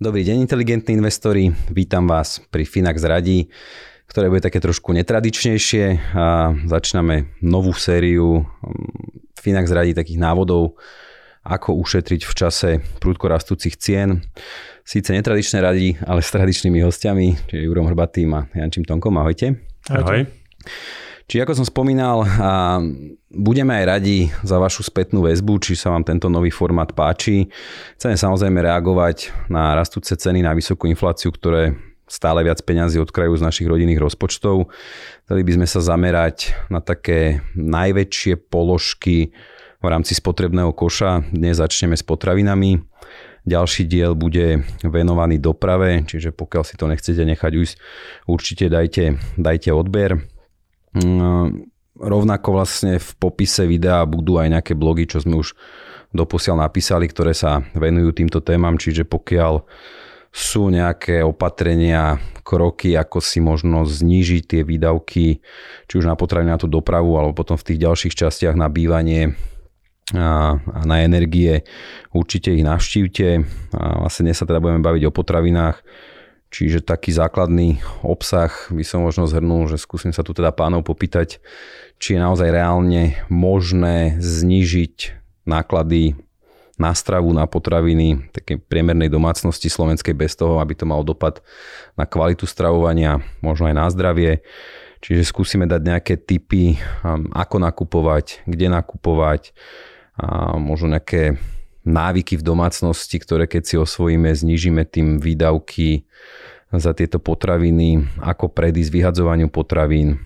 Dobrý deň, inteligentní investori. Vítam vás pri Finax radí, ktoré bude také trošku netradičnejšie a začíname novú sériu mm, Finax radí takých návodov, ako ušetriť v čase prúdko rastúcich cien. Síce netradičné radi, ale s tradičnými hostiami, čiže Jurom Hrbatým a Jančím Tonkom. Ahojte. Ahoj. Či ako som spomínal, budeme aj radi za vašu spätnú väzbu, či sa vám tento nový formát páči. Chceme samozrejme reagovať na rastúce ceny, na vysokú infláciu, ktoré stále viac peňazí odkrajú z našich rodinných rozpočtov. Chceli by sme sa zamerať na také najväčšie položky v rámci spotrebného koša. Dnes začneme s potravinami. Ďalší diel bude venovaný doprave, čiže pokiaľ si to nechcete nechať ujsť, určite dajte, dajte odber. Mm, rovnako vlastne v popise videa budú aj nejaké blogy, čo sme už doposiaľ napísali, ktoré sa venujú týmto témam, čiže pokiaľ sú nejaké opatrenia, kroky, ako si možno znížiť tie výdavky, či už na potraviny, na tú dopravu, alebo potom v tých ďalších častiach na bývanie a, a na energie, určite ich navštívte. A vlastne dnes sa teda budeme baviť o potravinách, Čiže taký základný obsah by som možno zhrnul, že skúsim sa tu teda pánov popýtať, či je naozaj reálne možné znížiť náklady na stravu, na potraviny také priemernej domácnosti slovenskej bez toho, aby to malo dopad na kvalitu stravovania, možno aj na zdravie. Čiže skúsime dať nejaké tipy, um, ako nakupovať, kde nakupovať, a možno nejaké návyky v domácnosti, ktoré keď si osvojíme, znížime tým výdavky za tieto potraviny, ako predísť vyhadzovaniu potravín.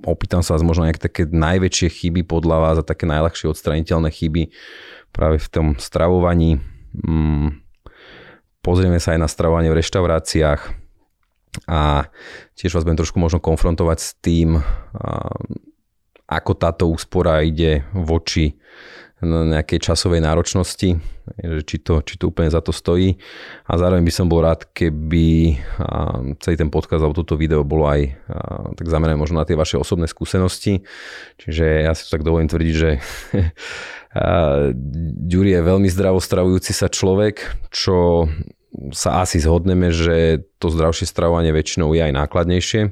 Opýtam sa vás možno nejaké také najväčšie chyby podľa vás a také najľahšie odstraniteľné chyby práve v tom stravovaní. Mm, pozrieme sa aj na stravovanie v reštauráciách a tiež vás budem trošku možno konfrontovať s tým, ako táto úspora ide voči nejakej časovej náročnosti, či to, či to úplne za to stojí. A zároveň by som bol rád, keby celý ten podcast alebo toto video bolo aj tak zamerané možno na tie vaše osobné skúsenosti. Čiže ja si to tak dovolím tvrdiť, že Ďuri je veľmi zdravostravujúci sa človek, čo sa asi zhodneme, že to zdravšie stravovanie väčšinou je aj nákladnejšie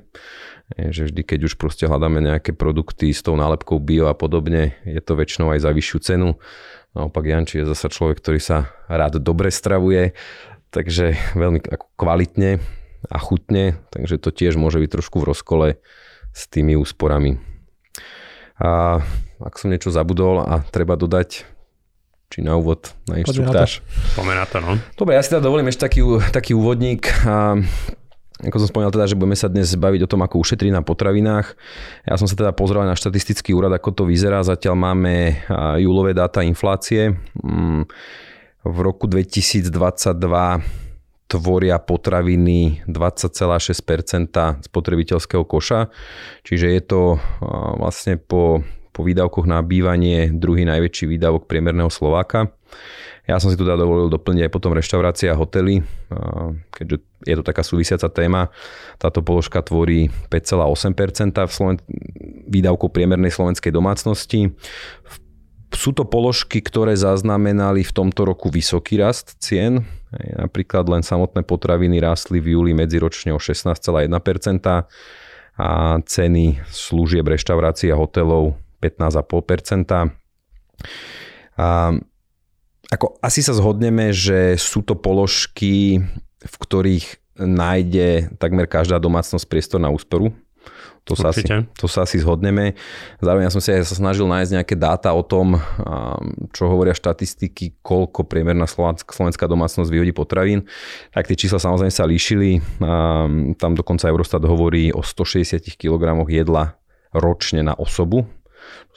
že vždy, keď už proste hľadáme nejaké produkty s tou nálepkou bio a podobne, je to väčšinou aj za vyššiu cenu. Naopak Janči je zasa človek, ktorý sa rád dobre stravuje, takže veľmi kvalitne a chutne, takže to tiež môže byť trošku v rozkole s tými úsporami. A ak som niečo zabudol a treba dodať, či na úvod, na inštruktáž. Poďme na to, no. Dobre, ja si teda dovolím ešte taký, taký úvodník. A ako som spomínal teda, že budeme sa dnes baviť o tom, ako ušetriť na potravinách. Ja som sa teda pozrel na štatistický úrad, ako to vyzerá. Zatiaľ máme júlové dáta inflácie. Mm, v roku 2022 tvoria potraviny 20,6% spotrebiteľského koša. Čiže je to vlastne po, po výdavkoch na bývanie druhý najväčší výdavok priemerného Slováka. Ja som si tu teda dovolil doplniť aj potom reštaurácia a hotely, keďže je to taká súvisiaca téma. Táto položka tvorí 5,8% v Sloven- výdavkov priemernej slovenskej domácnosti. Sú to položky, ktoré zaznamenali v tomto roku vysoký rast cien. Napríklad len samotné potraviny rástli v júli medziročne o 16,1% a ceny služieb reštaurácií a hotelov 15,5%. A ako asi sa zhodneme, že sú to položky, v ktorých nájde takmer každá domácnosť priestor na úsporu. To sa, asi, to sa asi zhodneme. Zároveň ja som si aj sa snažil nájsť nejaké dáta o tom, čo hovoria štatistiky, koľko priemerná slovenská domácnosť vyhodí potravín. Tak tie čísla samozrejme sa líšili. Tam dokonca Eurostat hovorí o 160 kg jedla ročne na osobu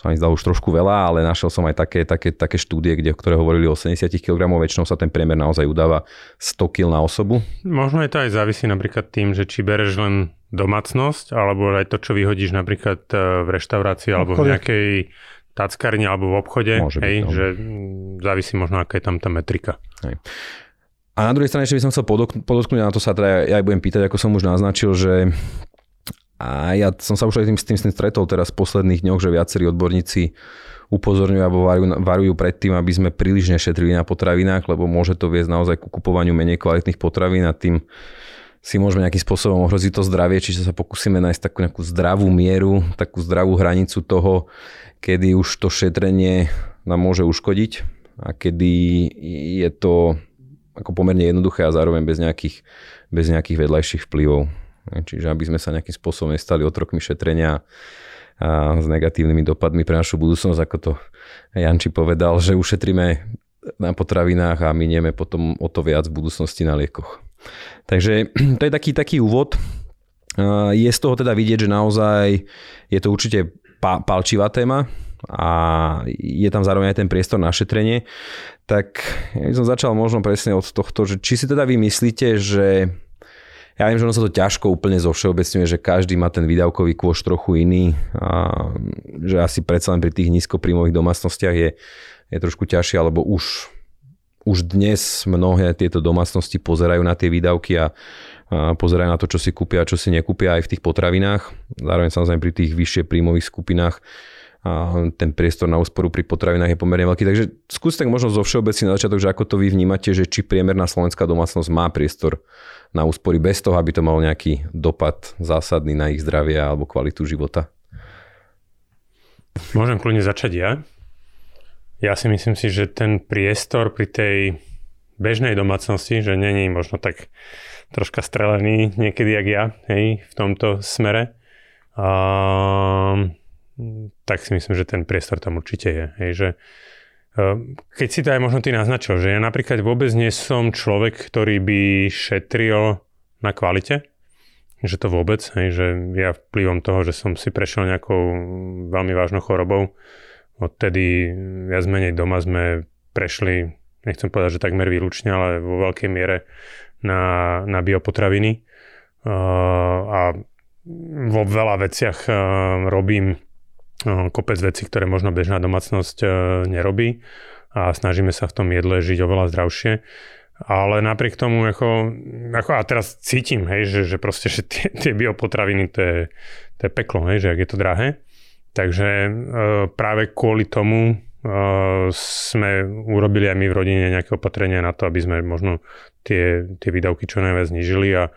sa mi zdalo už trošku veľa, ale našiel som aj také, také, také štúdie, kde, ktoré hovorili o 70 kg, väčšinou sa ten priemer naozaj udáva 100 kg na osobu. Možno je to aj závisí napríklad tým, že či bereš len domácnosť, alebo aj to, čo vyhodíš napríklad e, v reštaurácii, alebo v nejakej tackarni, alebo v obchode, Môže hej, byť, no. že závisí možno, aká je tam tá metrika. Hej. A na druhej strane ešte by som chcel podotknúť, na to sa teda ja aj budem pýtať, ako som už naznačil, že a ja som sa už aj tým, s tým, s tým stretol teraz v posledných dňoch, že viacerí odborníci upozorňujú alebo varujú, varujú pred tým, aby sme príliš nešetrili na potravinách, lebo môže to viesť naozaj ku kupovaniu menej kvalitných potravín a tým si môžeme nejakým spôsobom ohroziť to zdravie, čiže sa pokúsime nájsť takú nejakú zdravú mieru, takú zdravú hranicu toho, kedy už to šetrenie nám môže uškodiť a kedy je to ako pomerne jednoduché a zároveň bez nejakých, bez nejakých vedľajších vplyvov. Čiže aby sme sa nejakým spôsobom nestali otrokmi šetrenia a s negatívnymi dopadmi pre našu budúcnosť, ako to Janči povedal, že ušetríme na potravinách a minieme potom o to viac v budúcnosti na liekoch. Takže to je taký, taký úvod. Je z toho teda vidieť, že naozaj je to určite palčivá téma a je tam zároveň aj ten priestor na šetrenie. Tak ja by som začal možno presne od tohto, že či si teda vy myslíte, že ja viem, že ono sa to ťažko úplne zo všeobecňuje, že každý má ten výdavkový kôš trochu iný a že asi predsa len pri tých nízkoprímových domácnostiach je, je trošku ťažšie, alebo už, už dnes mnohé tieto domácnosti pozerajú na tie výdavky a, a pozerajú na to, čo si kúpia a čo si nekúpia aj v tých potravinách. Zároveň samozrejme pri tých vyššie príjmových skupinách ten priestor na úsporu pri potravinách je pomerne veľký. Takže skúste tak možno zo všeobecne na začiatok, že ako to vy vnímate, že či priemerná slovenská domácnosť má priestor na úspory bez toho, aby to malo nejaký dopad zásadný na ich zdravie alebo kvalitu života. Môžem kľudne začať ja. Ja si myslím si, že ten priestor pri tej bežnej domácnosti, že není možno tak troška strelený niekedy jak ja, hej, v tomto smere. Um, tak si myslím, že ten priestor tam určite je. Hej, že, ehm, keď si to aj možno ty naznačil, že ja napríklad vôbec nie som človek, ktorý by šetril na kvalite, že to vôbec, hej, že ja vplyvom toho, že som si prešiel nejakou veľmi vážnou chorobou, odtedy viac menej doma sme prešli, nechcem povedať, že takmer výlučne, ale vo veľkej miere na, na biopotraviny. Uh, a vo veľa veciach uh, robím kopec vecí, ktoré možno bežná domácnosť e, nerobí a snažíme sa v tom jedle žiť oveľa zdravšie. Ale napriek tomu, ako, ako a teraz cítim, hej, že, že proste, že tie, tie biopotraviny, to je, to je peklo, hej, že ak je to drahé. Takže e, práve kvôli tomu e, sme urobili aj my v rodine nejaké opatrenia na to, aby sme možno tie, tie výdavky čo najviac znižili a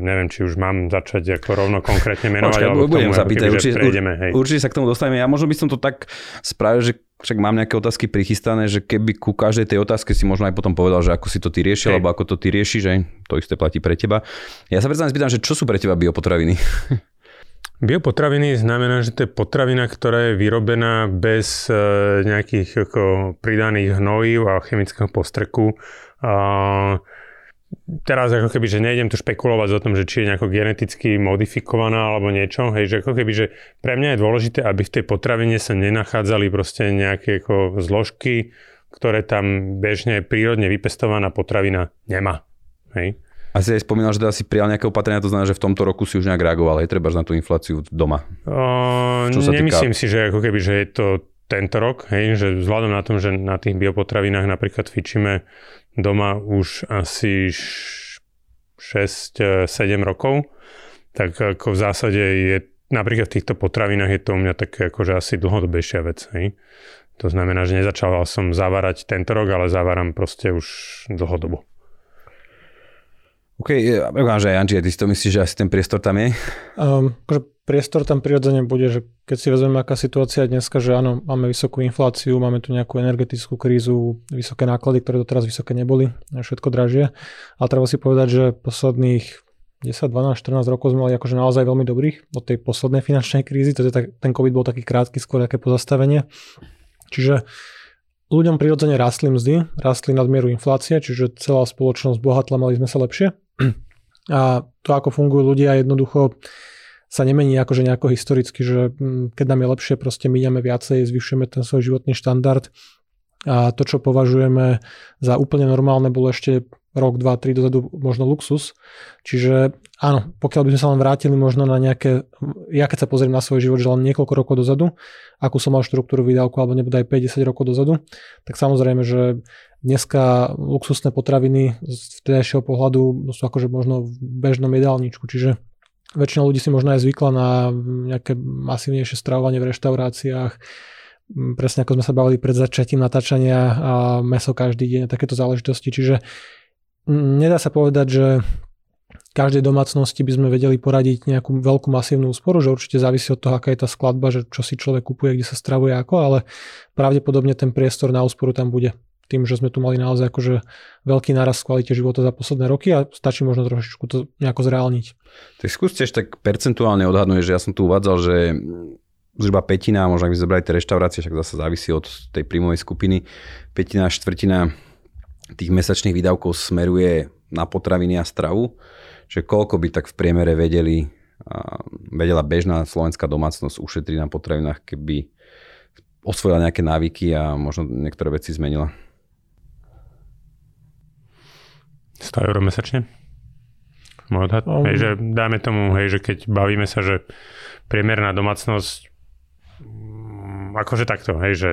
neviem, či už mám začať ako rovno konkrétne menovať, Počkaj, alebo budem tomu, sa pýtať, určite, prejdeme, hej. určite sa k tomu dostaneme. Ja možno by som to tak spravil, že však mám nejaké otázky prichystané, že keby ku každej tej otázke si možno aj potom povedal, že ako si to ty riešil, hej. alebo ako to ty riešiš, že to isté platí pre teba. Ja sa predsa spýtam, že čo sú pre teba biopotraviny? Biopotraviny znamená, že to je potravina, ktorá je vyrobená bez e, nejakých ako, pridaných hnojív a chemického postreku. Uh, teraz ako keby, že nejdem tu špekulovať o tom, že či je nejako geneticky modifikovaná alebo niečo, hej, že ako keby, že pre mňa je dôležité, aby v tej potravine sa nenachádzali proste nejaké ako zložky, ktoré tam bežne prírodne vypestovaná potravina nemá. Hej. A si aj spomínal, že teda si prijal nejaké opatrenia, to znamená, že v tomto roku si už nejak reagoval, aj treba na tú infláciu doma. O, nemyslím týka... si, že ako keby, že je to tento rok, hej, že vzhľadom na tom, že na tých biopotravinách napríklad fičíme doma už asi 6-7 rokov, tak ako v zásade je napríklad v týchto potravinách je to u mňa také akože asi dlhodobejšia vec. Hej. To znamená, že nezačal som zavárať tento rok, ale zaváram proste už dlhodobo. OK, ja že aj Anži, ty si to myslíš, že asi ten priestor tam je? Um, akože priestor tam prirodzene bude, že keď si vezmeme, aká situácia dneska, že áno, máme vysokú infláciu, máme tu nejakú energetickú krízu, vysoké náklady, ktoré doteraz vysoké neboli, všetko dražie. Ale treba si povedať, že posledných 10, 12, 14 rokov sme mali akože naozaj veľmi dobrých od tej poslednej finančnej krízy, to ten COVID bol taký krátky, skôr také pozastavenie. Čiže ľuďom prirodzene rastli mzdy, rastli nadmieru inflácie, čiže celá spoločnosť bohatla, mali sme sa lepšie. A to, ako fungujú ľudia, jednoducho sa nemení akože nejako historicky, že mm, keď nám je lepšie, proste míňame viacej, zvyšujeme ten svoj životný štandard a to, čo považujeme za úplne normálne, bolo ešte rok, dva, tri dozadu možno luxus. Čiže áno, pokiaľ by sme sa len vrátili možno na nejaké, ja keď sa pozriem na svoj život, že len niekoľko rokov dozadu, akú som mal štruktúru výdavku, alebo nebude aj 50 rokov dozadu, tak samozrejme, že dneska luxusné potraviny z vtedajšieho pohľadu sú akože možno v bežnom jedálničku, čiže väčšina ľudí si možno aj zvykla na nejaké masívnejšie stravovanie v reštauráciách, presne ako sme sa bavili pred začatím natáčania a meso každý deň, takéto záležitosti, čiže nedá sa povedať, že každej domácnosti by sme vedeli poradiť nejakú veľkú masívnu úsporu, že určite závisí od toho, aká je tá skladba, že čo si človek kupuje, kde sa stravuje ako, ale pravdepodobne ten priestor na úsporu tam bude tým, že sme tu mali naozaj akože veľký náraz v kvalite života za posledné roky a stačí možno trošičku to nejako zreálniť. Tak skúste ešte tak percentuálne odhadnúť, že ja som tu uvádzal, že zhruba petina, možno ak by zobrali tie reštaurácie, však zase závisí od tej príjmovej skupiny, petina, štvrtina tých mesačných výdavkov smeruje na potraviny a stravu, že koľko by tak v priemere vedeli, vedela bežná slovenská domácnosť ušetriť na potravinách, keby osvojila nejaké návyky a možno niektoré veci zmenila. 100 eur mesačne? Môj odhad? Um, hej, že dáme tomu, hej, že keď bavíme sa, že priemerná domácnosť mm, akože takto, hej, že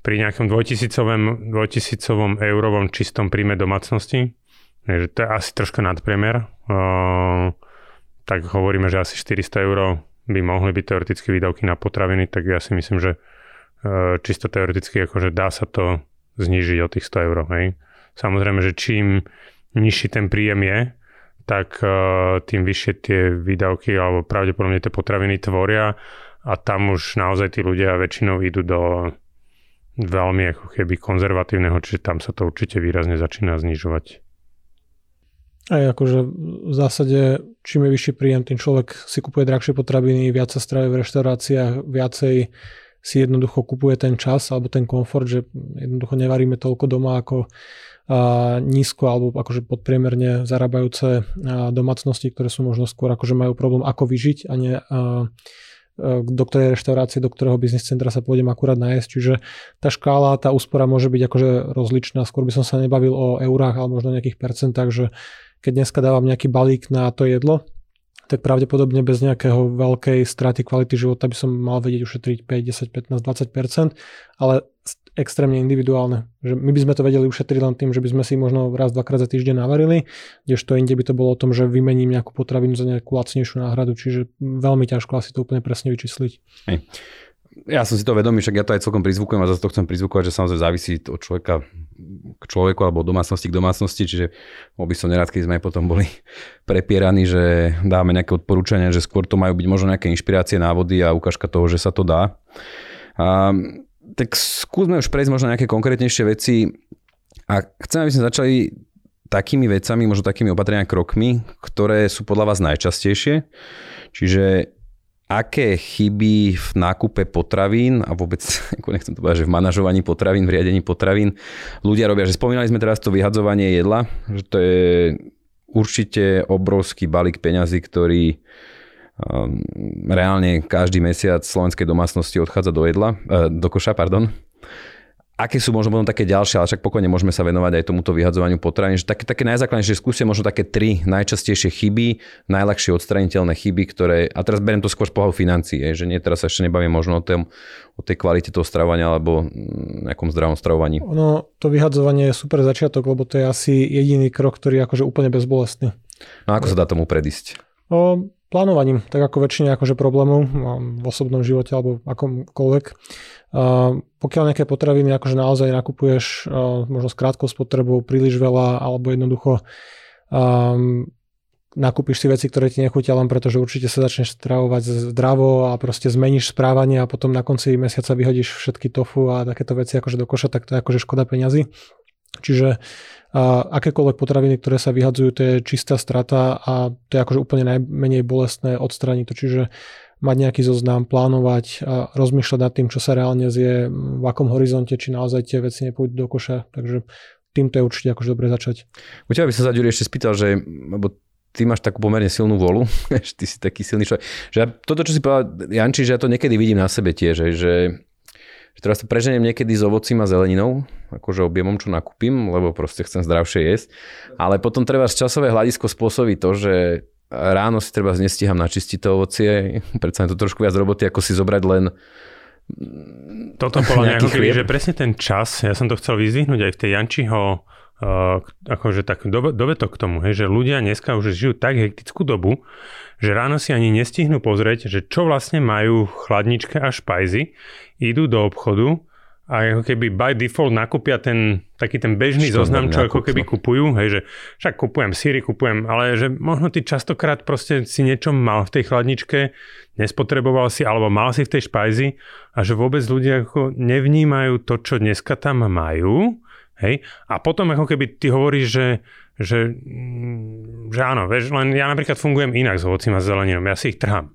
pri nejakom dvojtisícovom, dvojtisícovom eurovom čistom príjme domácnosti, hej, že to je asi troška nadpriemer, uh, tak hovoríme, že asi 400 eur by mohli byť teoretické výdavky na potraviny, tak ja si myslím, že uh, čisto teoreticky akože dá sa to znižiť o tých 100 eur. Hej. Samozrejme, že čím nižší ten príjem je, tak uh, tým vyššie tie výdavky alebo pravdepodobne tie potraviny tvoria a tam už naozaj tí ľudia väčšinou idú do veľmi ako keby konzervatívneho, čiže tam sa to určite výrazne začína znižovať. Aj akože v zásade, čím je vyšší príjem, tým človek si kupuje drahšie potraviny, viac sa stravuje v reštauráciách, viacej si jednoducho kupuje ten čas alebo ten komfort, že jednoducho nevaríme toľko doma ako nízko alebo akože podpriemerne zarábajúce domácnosti, ktoré sú možno skôr akože majú problém ako vyžiť a nie do ktorej reštaurácie, do ktorého biznis centra sa pôjdem akurát nájsť. Čiže tá škála, tá úspora môže byť akože rozličná. Skôr by som sa nebavil o eurách, ale možno nejakých percentách, že keď dneska dávam nejaký balík na to jedlo, tak pravdepodobne bez nejakého veľkej straty kvality života by som mal vedieť ušetriť 5, 10, 15, 20%, ale extrémne individuálne. Že my by sme to vedeli ušetriť len tým, že by sme si možno raz, dvakrát za týždeň navarili, kdežto inde by to bolo o tom, že vymením nejakú potravinu za nejakú lacnejšiu náhradu, čiže veľmi ťažko asi to úplne presne vyčísliť. Hej. Ja som si to vedomý, však ja to aj celkom prizvukujem a zase to chcem prizvukovať, že samozrejme závisí od človeka k človeku alebo od domácnosti k domácnosti, čiže bol by som nerád, keď sme aj potom boli prepieraní, že dáme nejaké odporúčania, že skôr to majú byť možno nejaké inšpirácie, návody a ukážka toho, že sa to dá. A, tak skúsme už prejsť možno nejaké konkrétnejšie veci a chcem, aby sme začali takými vecami, možno takými opatreniami krokmi, ktoré sú podľa vás najčastejšie. Čiže aké chyby v nákupe potravín a vôbec, ako nechcem to povedať, že v manažovaní potravín, v riadení potravín ľudia robia. Že spomínali sme teraz to vyhadzovanie jedla, že to je určite obrovský balík peňazí, ktorý reálne každý mesiac slovenskej domácnosti odchádza do jedla, uh, do koša, pardon aké sú možno potom také ďalšie, ale však pokojne môžeme sa venovať aj tomuto vyhadzovaniu potravín. Že také, také najzákladnejšie skúste možno také tri najčastejšie chyby, najľahšie odstraniteľné chyby, ktoré, a teraz beriem to skôr z pohľadu financií, že nie, teraz sa ešte nebavím možno o, tom, o tej kvalite toho stravovania alebo nejakom zdravom stravovaní. No, to vyhadzovanie je super začiatok, lebo to je asi jediný krok, ktorý je akože úplne bezbolestný. No ako sa dá tomu predísť? O, plánovaním, tak ako väčšine akože problémov v osobnom živote alebo akomkoľvek. Pokiaľ nejaké potraviny akože naozaj nakupuješ možno s krátkou spotrebou príliš veľa alebo jednoducho um, nakúpiš si veci, ktoré ti nechutia len preto, že určite sa začneš stravovať zdravo a proste zmeníš správanie a potom na konci mesiaca vyhodíš všetky tofu a takéto veci akože do koša, tak to je akože škoda peňazí. Čiže a akékoľvek potraviny, ktoré sa vyhadzujú, to je čistá strata a to je akože úplne najmenej bolestné odstraniť to. Čiže mať nejaký zoznam, plánovať a rozmýšľať nad tým, čo sa reálne zje, v akom horizonte, či naozaj tie veci nepôjdu do koša. Takže týmto je určite akože dobre začať. U teba by som sa Ďuri ešte spýtal, že lebo ty máš takú pomerne silnú volu, ty si taký silný človek. Že ja, toto, čo si povedal, Janči, že ja to niekedy vidím na sebe tiež, že že teraz to preženiem niekedy s ovocím a zeleninou, akože objemom, čo nakúpim, lebo proste chcem zdravšie jesť. Ale potom treba z časové hľadisko spôsobiť to, že ráno si treba nestíham načistiť to ovocie, predsa je to trošku viac roboty, ako si zobrať len toto podľa mňa, že presne ten čas, ja som to chcel vyzvihnúť aj v tej Jančiho uh, akože tak do, dovetok k tomu, hej, že ľudia dneska už žijú tak hektickú dobu, že ráno si ani nestihnú pozrieť, že čo vlastne majú chladničke a špajzy, idú do obchodu a ako keby by default nakúpia ten taký ten bežný Štandard zoznam, čo ako keby kupujú, hej, že však kupujem síry, kupujem, ale že možno ty častokrát proste si niečo mal v tej chladničke, nespotreboval si, alebo mal si v tej špajzi a že vôbec ľudia ako nevnímajú to, čo dneska tam majú, hej, a potom ako keby ty hovoríš, že že, mm, že áno, vieš, len ja napríklad fungujem inak s ovocím a zeleninom, ja si ich trhám.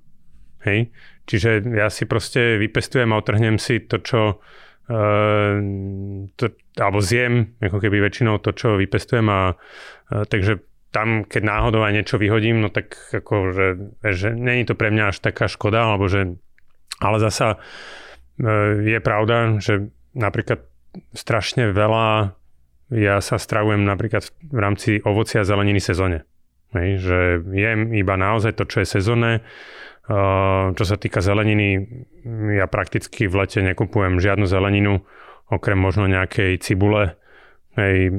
Hej? Čiže ja si proste vypestujem a otrhnem si to, čo uh, to, alebo zjem, ako keby väčšinou to, čo vypestujem a uh, takže tam, keď náhodou aj niečo vyhodím, no tak ako, že, že není to pre mňa až taká škoda, alebo že, ale zasa uh, je pravda, že napríklad strašne veľa ja sa stravujem napríklad v rámci ovocia a zeleniny sezóne. Hej, že jem iba naozaj to, čo je sezónne. Čo sa týka zeleniny, ja prakticky v lete nekupujem žiadnu zeleninu, okrem možno nejakej cibule, hej,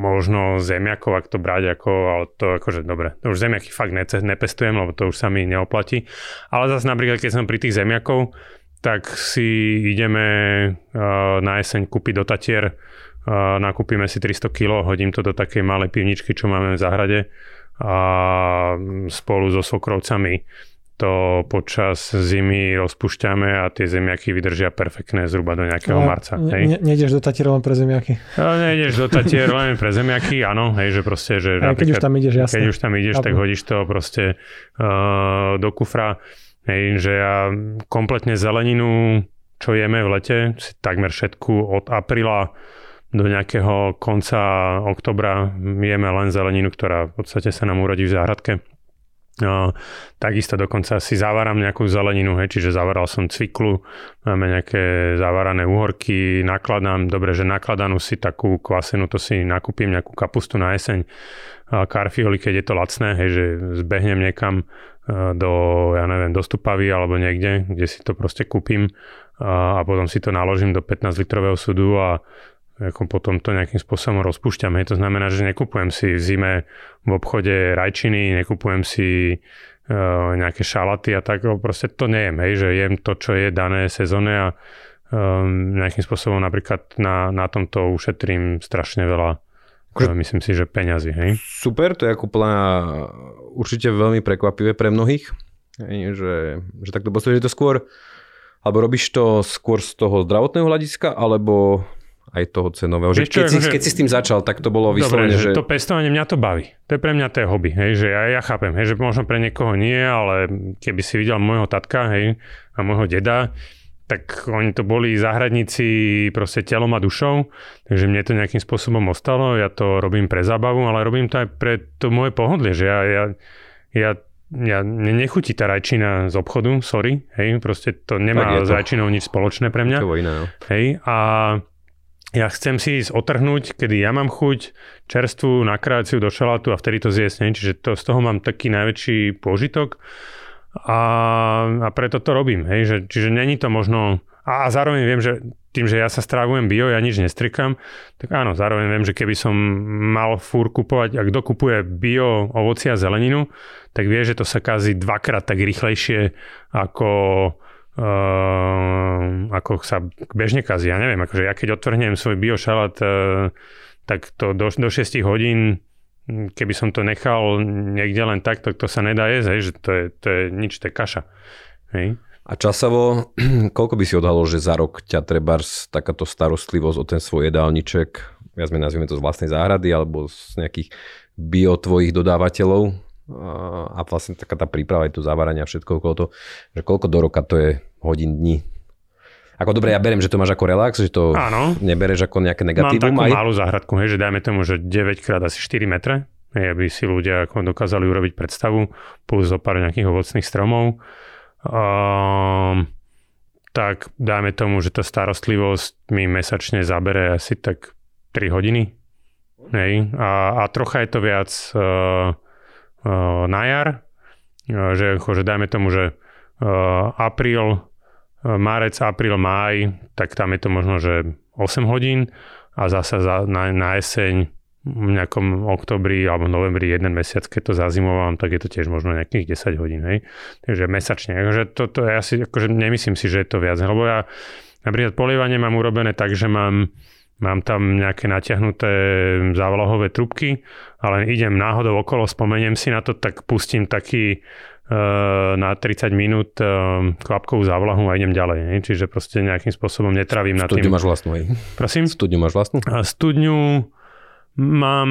možno zemiakov, ak to brať ako, ale to akože dobre, to už zemiaky fakt ne, nepestujem, lebo to už sa mi neoplatí. Ale zase napríklad, keď som pri tých zemiakov, tak si ideme na jeseň kúpiť do nakúpime si 300 kg, hodím to do takej malej pivničky, čo máme v záhrade a spolu so sokrovcami to počas zimy rozpúšťame a tie zemiaky vydržia perfektné zhruba do nejakého no, marca. Ne, nejdeš do Tatier len pre zemiaky. No, nejdeš do Tatier len pre zemiaky, áno, hej, že proste, že aj, keď už tam ideš, jasne. Keď už tam ideš, tak hodíš to proste uh, do kufra. Hej, že ja kompletne zeleninu, čo jeme v lete, si takmer všetku od apríla do nejakého konca oktobra jeme len zeleninu, ktorá v podstate sa nám urodí v záhradke. No, takisto dokonca si zavaram nejakú zeleninu, hej, čiže zavaral som cviklu, máme nejaké zavarané uhorky, nakladám, dobre, že nakladanú si takú kvasenú, to si nakúpim nejakú kapustu na jeseň, karfioli, keď je to lacné, hej, že zbehnem niekam do, ja neviem, do Stupavy alebo niekde, kde si to proste kúpim a, a potom si to naložím do 15 litrového sudu a ako potom to nejakým spôsobom rozpúšťam. Hej. To znamená, že nekupujem si v zime v obchode rajčiny, nekupujem si uh, nejaké šalaty a tak, proste to nejem, hej, že jem to, čo je dané sezóne a um, nejakým spôsobom napríklad na, na tomto ušetrím strašne veľa Akože, myslím si, že peňazí, hej? Super, to je ako plná, určite veľmi prekvapivé pre mnohých, hej, že, že takto postupuje, to skôr, alebo robíš to skôr z toho zdravotného hľadiska, alebo aj toho cenového. Že keď, si, že... keď si s tým začal, tak to bolo vyslovene, že... To pestovanie mňa to baví. To je pre mňa to je hobby. Hej, že ja, ja chápem, hej, že možno pre niekoho nie, ale keby si videl môjho tatka hej, a môjho deda, tak oni to boli záhradníci proste telom a dušou, takže mne to nejakým spôsobom ostalo, ja to robím pre zábavu, ale robím to aj pre to moje pohodlie, že ja, ja, ja ja nechutí tá rajčina z obchodu, sorry, hej, proste to nemá s rajčinou nič spoločné pre mňa. To iné, no. Hej, a ja chcem si ísť otrhnúť, kedy ja mám chuť, čerstvú nakráciu do šalátu a vtedy to zjesť. Ne? Čiže to, z toho mám taký najväčší pôžitok a, a preto to robím. Hej? Že, čiže není to možno... A, a zároveň viem, že tým, že ja sa strávujem bio, ja nič nestrikam, tak áno, zároveň viem, že keby som mal fúr kupovať, ak dokupuje bio, ovoci a zeleninu, tak vie, že to sa kazí dvakrát tak rýchlejšie ako uh, ako sa bežne kazí. Ja neviem, akože ja keď otvrhnem svoj biošalát, uh, tak to do, do 6 hodín keby som to nechal niekde len tak, tak to sa nedá jesť, hej, že to je, to je nič, to je kaša. Hej. A časovo, koľko by si odhalil, že za rok ťa treba takáto starostlivosť o ten svoj jedálniček viac menej nazvime to z vlastnej záhrady alebo z nejakých bio tvojich dodávateľov a vlastne taká tá príprava aj tu zavárania všetko okolo to, že koľko do roka to je hodín, dní. Ako dobre, ja beriem, že to máš ako relax, že to Áno. nebereš ako nejaké negatívum. Mám takú aj... malú záhradku, hej, že dajme tomu, že 9 krát asi 4 metre, hej, aby si ľudia ako dokázali urobiť predstavu, plus zo pár nejakých ovocných stromov. Um, tak dajme tomu, že tá starostlivosť mi mesačne zabere asi tak 3 hodiny. Hej, a, a trocha je to viac uh, na jar, že akože dajme tomu, že apríl, marec, apríl, máj, tak tam je to možno, že 8 hodín a zasa za, na, na jeseň v nejakom oktobri alebo novembri jeden mesiac, keď to zazimovám, tak je to tiež možno nejakých 10 hodín. Hej? Takže mesačne. Akože to, to ja si, akože nemyslím si, že je to viac. Lebo ja napríklad polievanie mám urobené tak, že mám Mám tam nejaké natiahnuté závlahové trubky, ale idem náhodou okolo, spomeniem si na to, tak pustím taký uh, na 30 minút uh, kvapkovú závlahu a idem ďalej. Ne? Čiže proste nejakým spôsobom netravím na tým. Studňu máš vlastnú, hej? Prosím? Studňu máš vlastnú? A studňu mám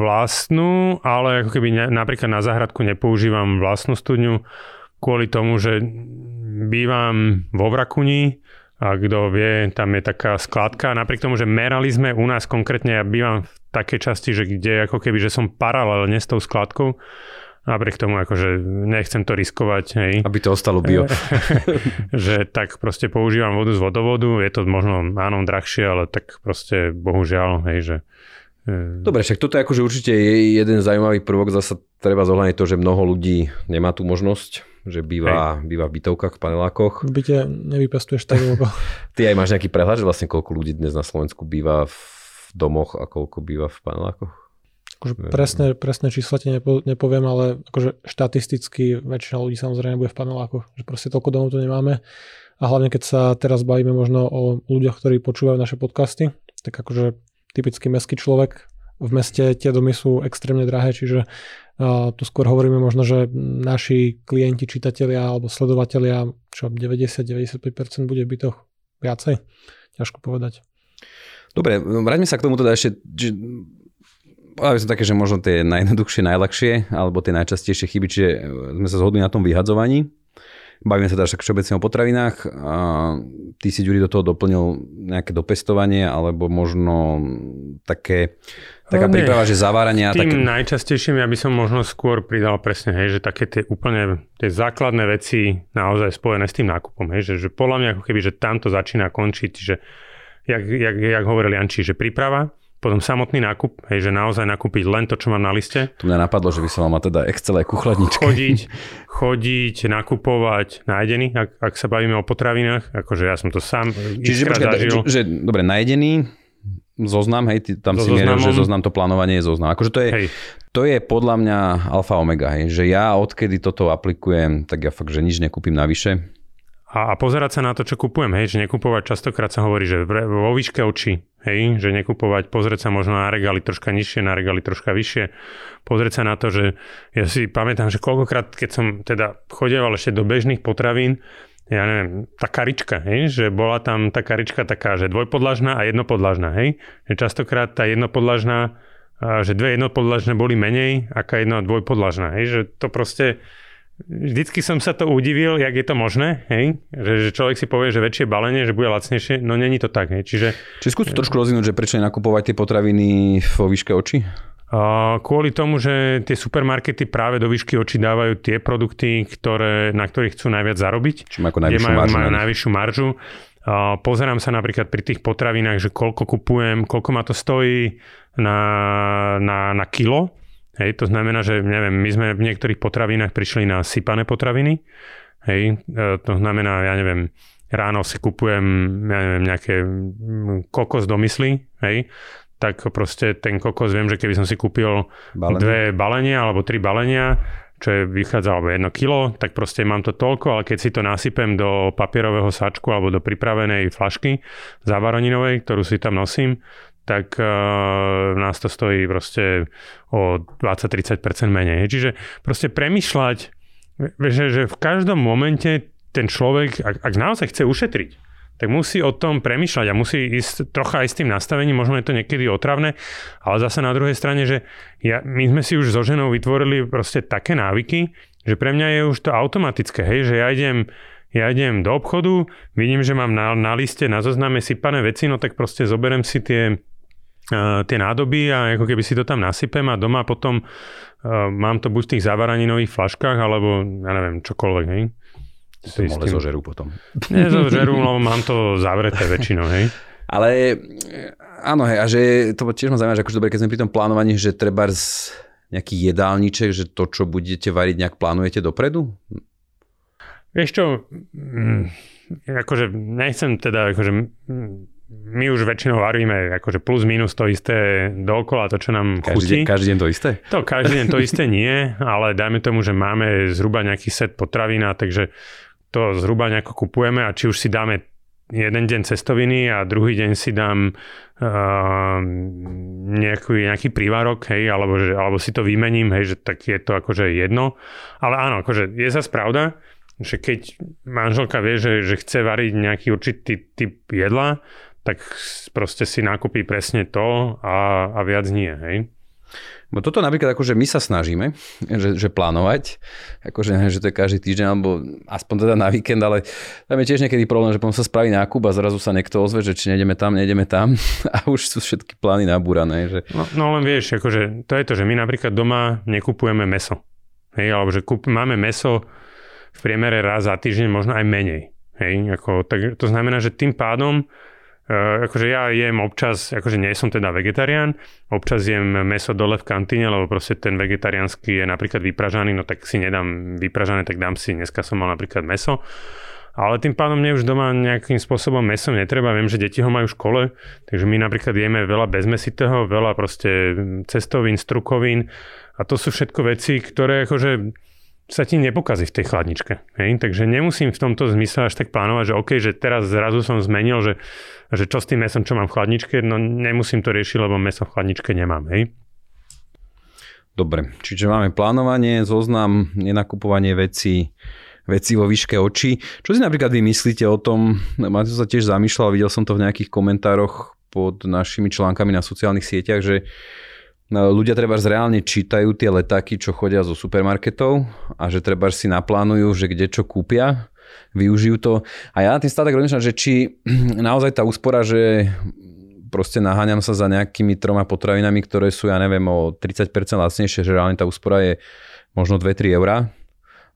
vlastnú, ale ako keby ne, napríklad na záhradku nepoužívam vlastnú studňu kvôli tomu, že bývam vo Vrakuni, a kto vie, tam je taká skladka. Napriek tomu, že merali sme u nás konkrétne, ja bývam v takej časti, že kde ako keby, že som paralelne s tou skladkou, napriek tomu akože nechcem to riskovať. Hej. Aby to ostalo bio. že tak proste používam vodu z vodovodu, je to možno áno drahšie, ale tak proste bohužiaľ, hej, že e, Dobre, však toto je akože určite je jeden zaujímavý prvok, zasa treba zohľadniť to, že mnoho ľudí nemá tú možnosť že býva, býva v bytovkách, v panelákoch. V byte nevypestuješ tak dlho. Ty aj máš nejaký prehľad, že vlastne koľko ľudí dnes na Slovensku býva v domoch a koľko býva v panelákoch? Akože presné, presné čísla ti nepo, nepoviem, ale akože štatisticky väčšina ľudí samozrejme bude v panelákoch. Že proste toľko domov tu nemáme. A hlavne keď sa teraz bavíme možno o ľuďoch, ktorí počúvajú naše podcasty, tak akože typický mestský človek v meste tie domy sú extrémne drahé, čiže tu skôr hovoríme možno, že naši klienti, čitatelia alebo sledovatelia, čo 90-95% bude v bytoch viacej. Ťažko povedať. Dobre, vráťme sa k tomu teda ešte, že povedal som také, že možno tie najjednoduchšie, najľahšie, alebo tie najčastejšie chyby, čiže sme sa zhodli na tom vyhadzovaní. Bavíme sa teda však všeobecne o potravinách. A ty si, Ďuri, do toho doplnil nejaké dopestovanie, alebo možno také, taká no, príprava, že zavárania. Tým také... najčastejším ja by som možno skôr pridal presne, hej, že také tie úplne tie základné veci naozaj spojené s tým nákupom. Hej, že, že podľa mňa ako keby, že tam to začína končiť, že jak, jak, jak hovoril Janči, že príprava, potom samotný nákup, hej, že naozaj nakúpiť len to, čo mám na liste. Tu mňa napadlo, že by som mal mať teda Excel aj chladničke. Chodiť, chodiť, nakupovať najedený, ak, ak sa bavíme o potravinách, akože ja som to sám Čiže počkaj, zažil. Že, dobre, najedený, zoznam, hej, ty tam so si mieril, že zoznam to plánovanie je zoznam. Akože to je, hej. to je podľa mňa alfa omega, hej, že ja odkedy toto aplikujem, tak ja fakt, že nič nekúpim navyše a, a pozerať sa na to, čo kupujem, hej, že nekupovať, častokrát sa hovorí, že vo výške očí, hej, že nekupovať, pozrieť sa možno na regály troška nižšie, na regály troška vyššie, pozrieť sa na to, že ja si pamätám, že koľkokrát, keď som teda chodieval ešte do bežných potravín, ja neviem, tá karička, hej, že bola tam tá karička taká, že dvojpodlažná a jednopodlažná, hej, že častokrát tá jednopodlažná, že dve jednopodlažné boli menej, aká jedna dvojpodlažná, hej, že to proste, Vždycky som sa to udivil, jak je to možné, hej? Že, že človek si povie, že väčšie balenie, že bude lacnejšie, no není to tak. Hej? Čiže, Čiže skús trošku rozvinúť, že prečo nakupovať tie potraviny vo výške očí? Kvôli tomu, že tie supermarkety práve do výšky očí dávajú tie produkty, ktoré, na ktorých chcú najviac zarobiť. Čiže majú najvyššiu majú, maržu. Majú najvyššiu maržu. Pozerám sa napríklad pri tých potravinách, že koľko kupujem, koľko ma to stojí na, na, na kilo Hej, to znamená, že neviem, my sme v niektorých potravinách prišli na sypané potraviny. Hej, e, to znamená, ja neviem, ráno si kupujem, ja neviem, nejaké kokos do mysli, hej, tak proste ten kokos, viem, že keby som si kúpil balenie. dve balenia alebo tri balenia, čo je vychádza alebo jedno kilo, tak proste mám to toľko, ale keď si to nasypem do papierového sačku alebo do pripravenej flašky zavaroninovej, ktorú si tam nosím, tak uh, nás to stojí proste o 20-30% menej. Čiže proste premyšľať, že, že v každom momente ten človek, ak, ak naozaj chce ušetriť, tak musí o tom premýšľať a musí ísť trocha aj s tým nastavením, možno je to niekedy otravné, ale zase na druhej strane, že ja, my sme si už so ženou vytvorili proste také návyky, že pre mňa je už to automatické, hej, že ja idem ja idem do obchodu, vidím, že mám na, na liste, na zozname sypané veci, no tak proste zoberem si tie, uh, tie nádoby a ako keby si to tam nasypem a doma potom uh, mám to buď v tých zavaraninových flaškách, alebo ja neviem, čokoľvek, hej. To mohli zožerú potom. Nezožerú, lebo mám to zavreté väčšinou, hej. Ale áno, hej, a že to tiež ma zaujíma, že akože dobre, keď sme pri tom plánovaní, že treba z nejaký jedálniček, že to, čo budete variť, nejak plánujete dopredu? Vieš čo, mm, akože nechcem teda, akože my už väčšinou varíme akože plus minus to isté dookola, to čo nám každý chutí. Každý deň to isté? To každý deň to isté nie, ale dajme tomu, že máme zhruba nejaký set potravín, takže to zhruba nejako kupujeme a či už si dáme jeden deň cestoviny a druhý deň si dám uh, nejaký, nejaký prívarok, hej, alebo, že, alebo si to vymením, hej, že tak je to akože jedno. Ale áno, akože je zase pravda, že keď manželka vie, že, že chce variť nejaký určitý typ jedla, tak proste si nakúpi presne to a, a viac nie, hej. Bo toto napríklad akože my sa snažíme, že, že plánovať, akože že to je každý týždeň, alebo aspoň teda na víkend, ale tam je tiež niekedy problém, že potom sa spraví nákup a zrazu sa niekto ozve, že či nejdeme tam, nejdeme tam a už sú všetky plány nabúrané. Že... No, no len vieš, akože to je to, že my napríklad doma nekupujeme meso. Hej, alebo že kúp, máme meso v priemere raz za týždeň, možno aj menej. Hej, ako, tak, to znamená, že tým pádom akože ja jem občas, akože nie som teda vegetarián, občas jem meso dole v kantíne, lebo proste ten vegetariánsky je napríklad vypražaný, no tak si nedám vypražané, tak dám si, dneska som mal napríklad meso. Ale tým pádom mne už doma nejakým spôsobom meso netreba, viem, že deti ho majú v škole, takže my napríklad jeme veľa bezmesitého, veľa proste cestovín, strukovín a to sú všetko veci, ktoré akože sa ti nepokazí v tej chladničke. Hej? Takže nemusím v tomto zmysle až tak plánovať, že OK, že teraz zrazu som zmenil, že, že čo s tým mesom, čo mám v chladničke, no nemusím to riešiť, lebo meso v chladničke nemám. Hej? Dobre, čiže máme plánovanie, zoznam, nenakupovanie veci, veci vo výške očí. Čo si napríklad vy myslíte o tom, Mateo sa tiež zamýšľal, videl som to v nejakých komentároch pod našimi článkami na sociálnych sieťach, že No, ľudia treba reálne čítajú tie letáky, čo chodia zo supermarketov a že treba si naplánujú, že kde čo kúpia, využijú to. A ja tým stále tak rozmýšľam, že či naozaj tá úspora, že proste naháňam sa za nejakými troma potravinami, ktoré sú, ja neviem, o 30% lacnejšie, že reálne tá úspora je možno 2-3 eurá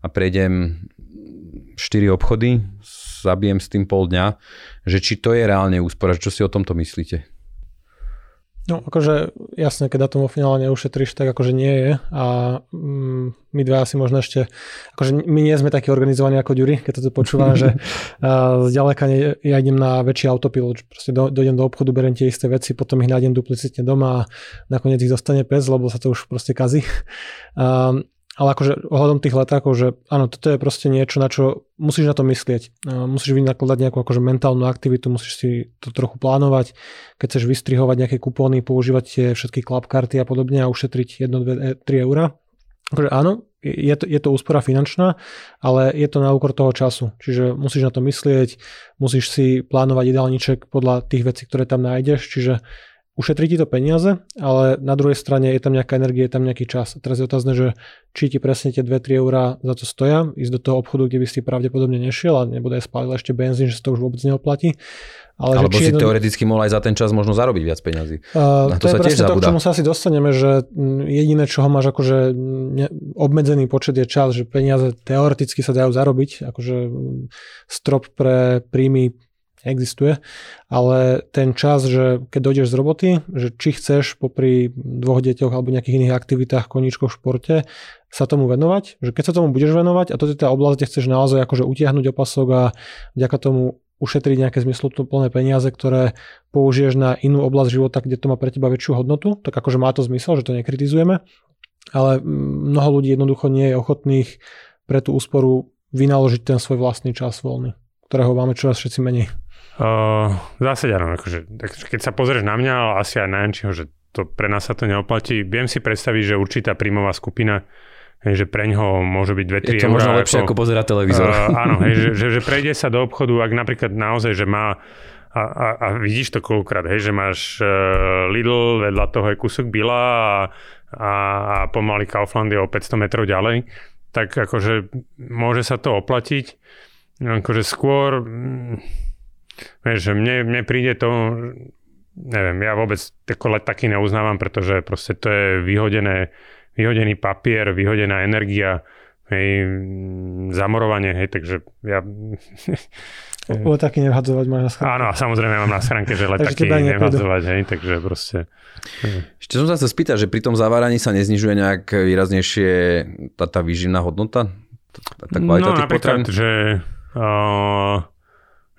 a prejdem 4 obchody, zabijem s tým pol dňa, že či to je reálne úspora, čo si o tomto myslíte? No akože jasne, keď datum vo finále neušetríš, tak akože nie je a mm, my dva asi možno ešte, akože my nie sme takí organizovaní ako Ďuri, keď to tu počúvam, že uh, zďaleka ne, ja idem na väčší autopilot, proste do, dojdem do obchodu, beriem tie isté veci, potom ich nájdem duplicitne doma a nakoniec ich zostane pes, lebo sa to už proste kazí. Um, ale akože ohľadom tých letákov, že áno, toto je proste niečo, na čo musíš na to myslieť. Musíš vynakladať nejakú akože mentálnu aktivitu, musíš si to trochu plánovať. Keď chceš vystrihovať nejaké kupóny, používať tie všetky club karty a podobne a ušetriť 1, 2, 3 eurá. Akože áno, je to, je to úspora finančná, ale je to na úkor toho času. Čiže musíš na to myslieť, musíš si plánovať jedálniček podľa tých vecí, ktoré tam nájdeš. Čiže ušetrí ti to peniaze, ale na druhej strane je tam nejaká energia, je tam nejaký čas. Teraz je otázne, že či ti presne tie 2-3 eurá za to stoja, ísť do toho obchodu, kde by si pravdepodobne nešiel a nebude aj spálil ešte benzín, že si to už vôbec neoplatí. Ale Alebo si jedno... teoreticky mohol aj za ten čas možno zarobiť viac peniazy. Uh, na to, to sa je tiež to, k čomu sa asi dostaneme, že jediné, čo ho máš akože obmedzený počet je čas, že peniaze teoreticky sa dajú zarobiť, akože strop pre príjmy existuje, ale ten čas, že keď dojdeš z roboty, že či chceš popri dvoch deťoch alebo nejakých iných aktivitách, koníčkoch športe, sa tomu venovať, že keď sa tomu budeš venovať a toto je tá oblasť, kde chceš naozaj akože utiahnuť opasok a vďaka tomu ušetriť nejaké zmysluplné peniaze, ktoré použiješ na inú oblasť života, kde to má pre teba väčšiu hodnotu, tak akože má to zmysel, že to nekritizujeme, ale mnoho ľudí jednoducho nie je ochotných pre tú úsporu vynaložiť ten svoj vlastný čas voľný, ktorého máme čoraz všetci menej. Uh, zase áno, akože, keď sa pozrieš na mňa, ale asi aj na Jančiho, že to pre nás sa to neoplatí. Viem si predstaviť, že určitá príjmová skupina, hej, že pre ňoho môže byť 2-3 Je to možno lepšie ako, ako pozerať televízor. Uh, áno, hej, že, že, že prejde sa do obchodu, ak napríklad naozaj, že má a, a, a vidíš to koľkokrát, hej, že máš uh, Lidl, vedľa toho je kúsok Bila a, a, a pomaly Kaufland je o 500 metrov ďalej, tak akože môže sa to oplatiť. Akože skôr, mm, vieš, že mne, mne príde to, neviem, ja vôbec let taký neuznávam, pretože proste to je vyhodené, vyhodený papier, vyhodená energia, hej, zamorovanie, hej, takže ja... Letáky nevhadzovať máš na schránke. Áno, a samozrejme mám na schránke, že letáky nevhadzovať, hej, takže proste... Ešte som sa chcel spýtať, že pri tom zaváraní sa neznižuje nejak výraznejšie tá, tá výživná hodnota? Tá, tá no napríklad, potravín? že, uh,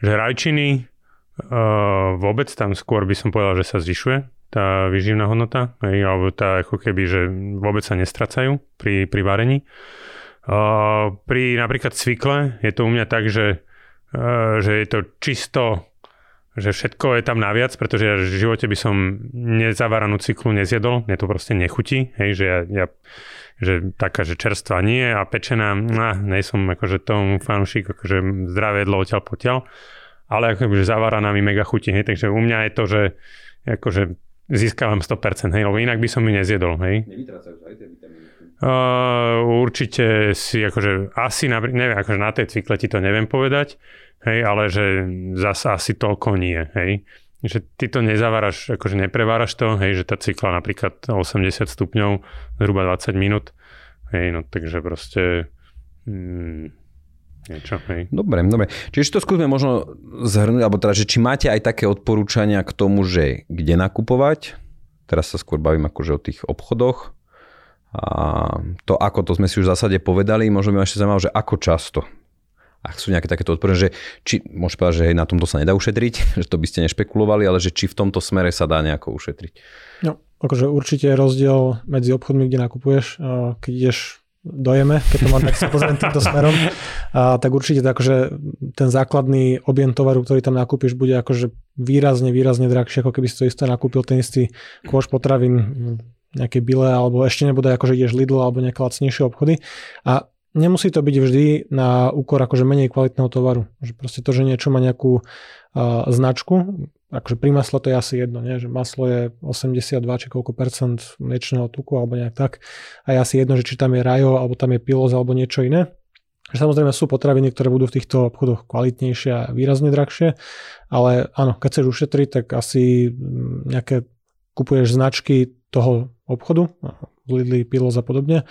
že rajčiny uh, vôbec tam skôr by som povedal, že sa zvyšuje tá výživná hodnota, hej, alebo tá ako keby, že vôbec sa nestracajú pri, pri varení. Uh, pri napríklad cvikle je to u mňa tak, že Eh, že je to čisto že všetko je tam naviac, pretože ja v živote by som nezaváranú cyklu nezjedol, mne to proste nechutí, hej, že ja, ja že taká, že čerstvá nie a pečená, nah, nejsom akože tomu fanúšik, akože zdravé jedlo odtiaľ potiaľ, ale akože zaváraná mi mega chutí, hej, takže u mňa je to, že akože získavam 100%, hej, lebo inak by som mi nezjedol, hej. Uh, určite si akože asi, neviem, akože na tej cykle ti to neviem povedať, hej, ale že zase asi toľko nie, hej. Že ty to nezaváraš, akože nepreváraš to, hej, že tá cykla napríklad 80 stupňov, zhruba 20 minút, hej, no takže proste mm, niečo, hej. Dobre, dobre. Čiže to skúsme možno zhrnúť, alebo teda, že či máte aj také odporúčania k tomu, že kde nakupovať, teraz sa skôr bavím akože o tých obchodoch, a to, ako to sme si už v zásade povedali, možno by ma ešte zaujímalo, že ako často ak sú nejaké takéto odporúčania, že či, môžeš povedať, že na tomto sa nedá ušetriť, že to by ste nešpekulovali, ale že či v tomto smere sa dá nejako ušetriť. No, akože určite je rozdiel medzi obchodmi, kde nakupuješ. Keď ideš dojeme, keď to mám tak si pozrieť týmto smerom, a, tak určite to akože ten základný objem tovaru, ktorý tam nakúpiš, bude akože výrazne, výrazne drahšie, ako keby si to isté nakúpil ten istý kôš potravín nejaké bile, alebo ešte nebude ako, že ideš Lidl alebo nejaké lacnejšie obchody. A nemusí to byť vždy na úkor akože menej kvalitného tovaru. Že proste to, že niečo má nejakú uh, značku, akože pri masle to je asi jedno, nie? že maslo je 82 či koľko percent mliečného tuku alebo nejak tak a je asi jedno, že či tam je rajo alebo tam je piloz alebo niečo iné. Že samozrejme sú potraviny, ktoré budú v týchto obchodoch kvalitnejšie a výrazne drahšie, ale áno, keď chceš ušetriť, tak asi mm, nejaké kupuješ značky toho obchodu, Lidli, Pilos a podobne.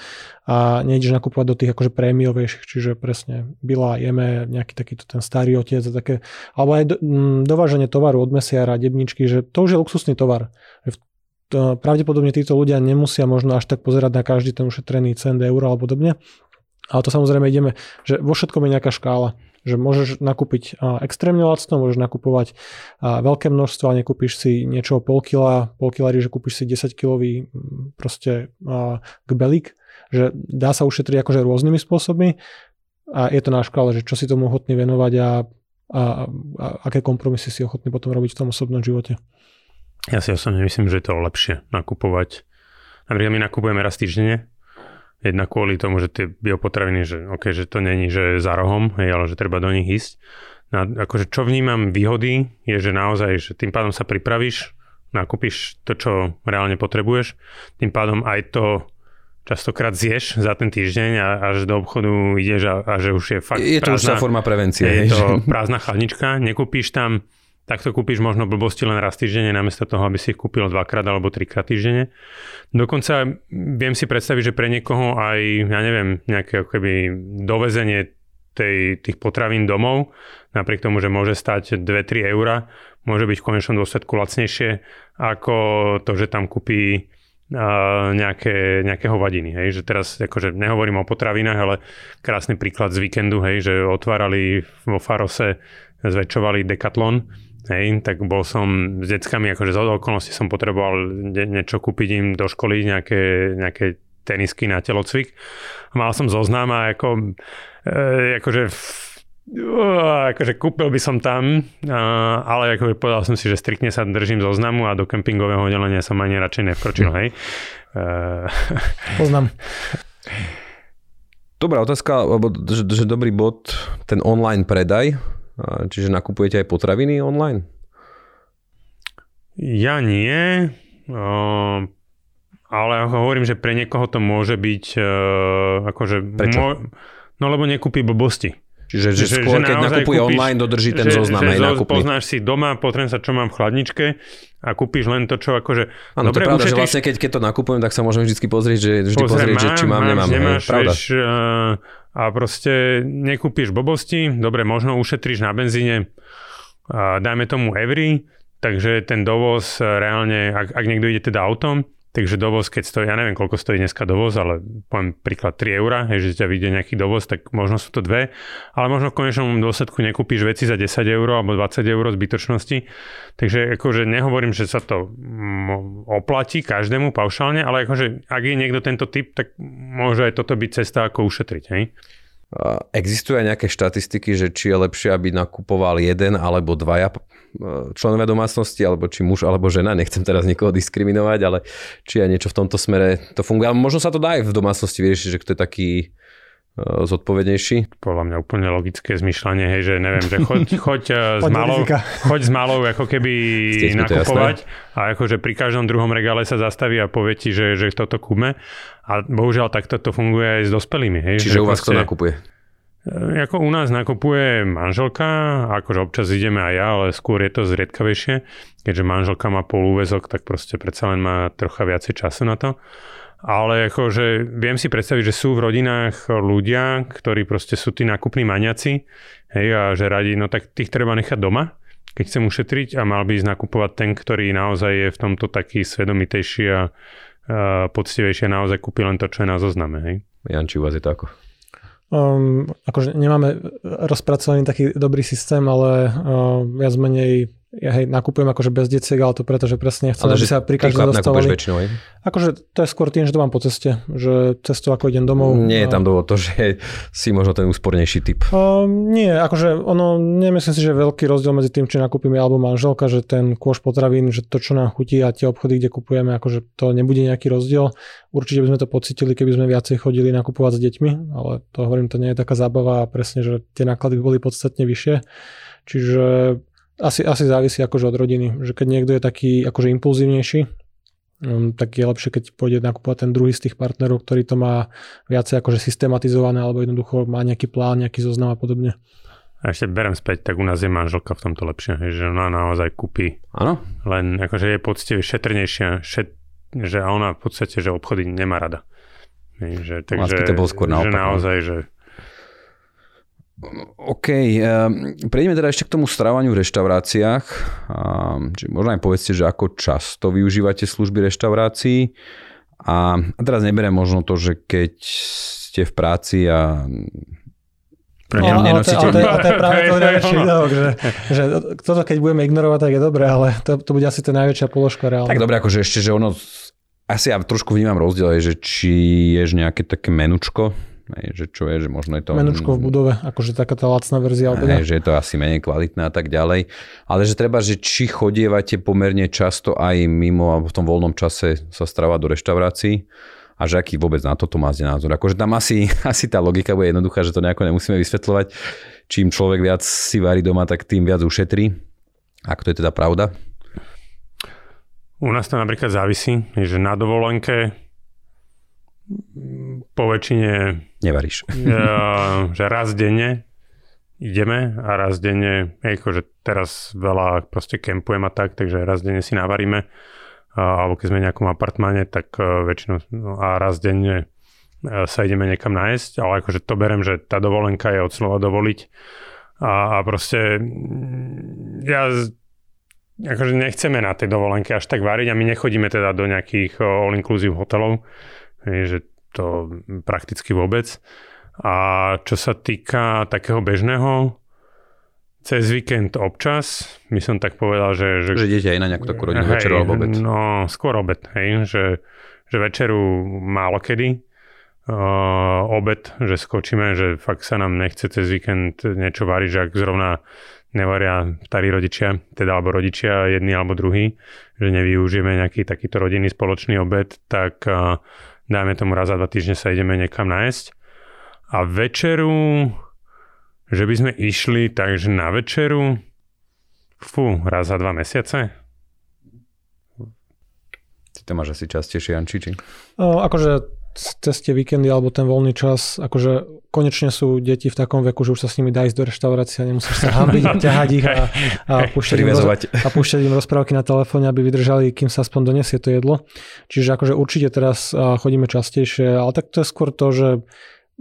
A nejdeš nakupovať do tých akože prémiovejších, čiže presne Bila, Jeme, nejaký takýto ten starý otec a také, alebo aj do, m, dovážanie tovaru od mesiara, debničky, že to už je luxusný tovar. To, pravdepodobne títo ľudia nemusia možno až tak pozerať na každý ten ušetrený cent, eur alebo podobne, ale to samozrejme ideme, že vo všetkom je nejaká škála že môžeš nakúpiť extrémne lacno, môžeš nakupovať veľké množstvo a nekúpiš si niečo pol kila, pol kila že kúpiš si 10 kilový proste kbelík, že dá sa ušetriť akože rôznymi spôsobmi a je to na škále, že čo si tomu ochotný venovať a, a, a aké kompromisy si ochotný potom robiť v tom osobnom živote. Ja si osobne myslím, že je to lepšie nakupovať. Napríklad my nakupujeme raz týždenne, Jedna kvôli tomu, že tie biopotraviny, že, okay, že to není, že za rohom, hej, ale že treba do nich ísť. No, akože čo vnímam výhody, je, že naozaj, že tým pádom sa pripravíš, nakúpiš to, čo reálne potrebuješ, tým pádom aj to častokrát zješ za ten týždeň a až do obchodu ideš a, a že už je fakt Je to prázdna, už forma prevencie. Je to prázdna chladnička, nekúpíš tam tak to kúpiš možno blbosti len raz týždenne, namiesto toho, aby si ich kúpil dvakrát alebo trikrát týždenne. Dokonca viem si predstaviť, že pre niekoho aj, ja neviem, nejaké keby dovezenie tej, tých potravín domov, napriek tomu, že môže stať 2-3 eurá, môže byť v konečnom dôsledku lacnejšie ako to, že tam kúpi nejaké, nejaké hovadiny. Hej. Že teraz akože nehovorím o potravinách, ale krásny príklad z víkendu, hej, že otvárali vo Farose, zväčšovali Decathlon Hej, tak bol som s deckami, akože z okolností som potreboval niečo kúpiť im do školy, nejaké, nejaké tenisky na telocvik. Mal som zoznam a ako, e, akože akože kúpil by som tam, ale ako povedal som si, že striktne sa držím zoznamu a do kempingového oddelenia som ani radšej nevkročil, hej. Poznám. Dobrá otázka, alebo že, že dobrý bod, ten online predaj, čiže nakupujete aj potraviny online? Ja nie, ale hovorím, že pre niekoho to môže byť akože... Prečo? Mo, no lebo nekúpi blbosti. Čiže že, že skôr, že keď nakupuje kúpiš, online, dodrží ten že, zoznam že aj nákupný. Poznáš si doma, potrebujem sa, čo mám v chladničke a kúpiš len to, čo akože... Áno, to je pravda, ušetíš... že vlastne keď, keď to nakupujem, tak sa môžem vždy pozrieť, že, vždy Pozriem, pozrieť, mám, že či mám, máš, nemám. Nemáš, hej, pravda. Vieš, a proste nekúpiš blbosti, dobre, možno ušetríš na benzíne, dajme tomu every, takže ten dovoz reálne, ak, ak niekto ide teda autom, Takže dovoz, keď stojí, ja neviem, koľko stojí dneska dovoz, ale poviem príklad 3 eurá, že ťa vyjde nejaký dovoz, tak možno sú to dve, ale možno v konečnom dôsledku nekúpiš veci za 10 eur alebo 20 eur zbytočnosti. Takže akože nehovorím, že sa to oplatí každému paušálne, ale akože ak je niekto tento typ, tak môže aj toto byť cesta, ako ušetriť. Hej? Existujú aj nejaké štatistiky, že či je lepšie, aby nakupoval jeden alebo dvaja členovia domácnosti, alebo či muž alebo žena, nechcem teraz nikoho diskriminovať, ale či aj niečo v tomto smere to funguje. Ale možno sa to dá aj v domácnosti vyriešiť, že kto je taký e, zodpovednejší? Podľa mňa úplne logické zmyšľanie, hej, že neviem, že choď, choď, e, s, malou, choď s malou ako keby nakupovať a akože pri každom druhom regále sa zastaví a povie ti, že, že toto kúme. A bohužiaľ takto to funguje aj s dospelými. Hej? Čiže u vás kto nakupuje? E, ako u nás nakupuje manželka, akože občas ideme aj ja, ale skôr je to zriedkavejšie. Keďže manželka má polúvezok, tak proste predsa len má trocha viacej času na to. Ale akože viem si predstaviť, že sú v rodinách ľudia, ktorí proste sú tí nákupní maniaci, hej, a že radi, no tak tých treba nechať doma, keď chcem ušetriť a mal by ísť nakupovať ten, ktorý naozaj je v tomto taký svedomitejší a poctivejšie naozaj kúpi len to, čo je na zozname. Hej? Janči, u vás je to ako? Um, akože nemáme rozpracovaný taký dobrý systém, ale uh, viac menej ja hej, nakupujem akože bez deciek, ale to preto, že presne chcem, aby sa pri každom dostávali. väčšinou, hej? Akože to je skôr tým, že to mám po ceste, že cestou ako idem domov. Nie je tam dôvod to, že si možno ten úspornejší typ. Uh, nie, akože ono, nemyslím si, že je veľký rozdiel medzi tým, či nakúpime alebo manželka, že ten kôš potravín, že to, čo nám chutí a tie obchody, kde kupujeme, akože to nebude nejaký rozdiel. Určite by sme to pocitili, keby sme viacej chodili nakupovať s deťmi, ale to hovorím, to nie je taká zábava a presne, že tie náklady by boli podstatne vyššie. Čiže asi, asi závisí akože od rodiny, že keď niekto je taký akože impulzívnejší, um, tak je lepšie, keď pôjde nakupovať ten druhý z tých partnerov, ktorý to má viacej akože systematizované alebo jednoducho má nejaký plán, nejaký zoznam a podobne. A ešte berem späť, tak u nás je manželka v tomto lepšie, že ona naozaj kúpi. Áno. Len akože je poctivý, šetrnejšia, šet, že ona v podstate, že obchody nemá rada. Že, takže, to bol skôr naopak. Že naozaj, že OK, ehm, prejdeme teda ešte k tomu stravaniu v reštauráciách. Čiže možno aj povedzte, že ako často využívate služby reštaurácií. A teraz neberiem možno to, že keď ste v práci a No, ale, to, ale, to, ale to je práve to najväčší výdavok, že, že toto keď budeme ignorovať, tak je dobré, ale to, to bude asi tá najväčšia položka reálne. Tak dobre, akože ešte, že ono, asi ja trošku vnímam rozdiel, že či ješ nejaké také menučko, Hej, že čo je, že možno je to... Menučko v budove, akože taká tá lacná verzia Hej, že je to asi menej kvalitné a tak ďalej. Ale že treba, že či chodievate pomerne často aj mimo alebo v tom voľnom čase sa stravať do reštaurácií a že aký vôbec na toto máte názor. Akože tam asi, asi tá logika bude jednoduchá, že to nejako nemusíme vysvetľovať. Čím človek viac si varí doma, tak tým viac ušetrí. Ak to je teda pravda? U nás to napríklad závisí, že na dovolenke po väčšine... Nevaríš. Že raz denne ideme a raz denne, že teraz veľa proste kempujem a tak, takže raz denne si navaríme. Alebo keď sme v nejakom apartmáne, tak e, väčšinou no, a raz denne e, sa ideme niekam nájsť, ale akože to berem, že tá dovolenka je od slova dovoliť. A, a proste mm, ja akože nechceme na tej dovolenke až tak variť a my nechodíme teda do nejakých all-inclusive hotelov, že to prakticky vôbec. A čo sa týka takého bežného, cez víkend občas, my som tak povedal, že... Že, že idete aj na nejakú takú rodinnú večeru alebo obed? No, skôr obed, hej, že, že večeru málo kedy, uh, obed, že skočíme, že fakt sa nám nechce cez víkend niečo variť, že ak zrovna nevaria starí rodičia, teda alebo rodičia jedni alebo druhý, že nevyužijeme nejaký takýto rodinný spoločný obed, tak uh, dajme tomu raz za dva týždne sa ideme niekam nájsť. A večeru, že by sme išli takže na večeru, fú, raz za dva mesiace? Ty to máš asi častejšie, Janči, či? No, akože cez tie víkendy alebo ten voľný čas, akože konečne sú deti v takom veku, že už sa s nimi dá ísť do reštaurácie a nemusíš sa hambiť a ťahať ich a, a, púšťať im, a púšťať im rozprávky na telefóne, aby vydržali, kým sa aspoň donesie to jedlo. Čiže akože určite teraz chodíme častejšie, ale tak to je skôr to, že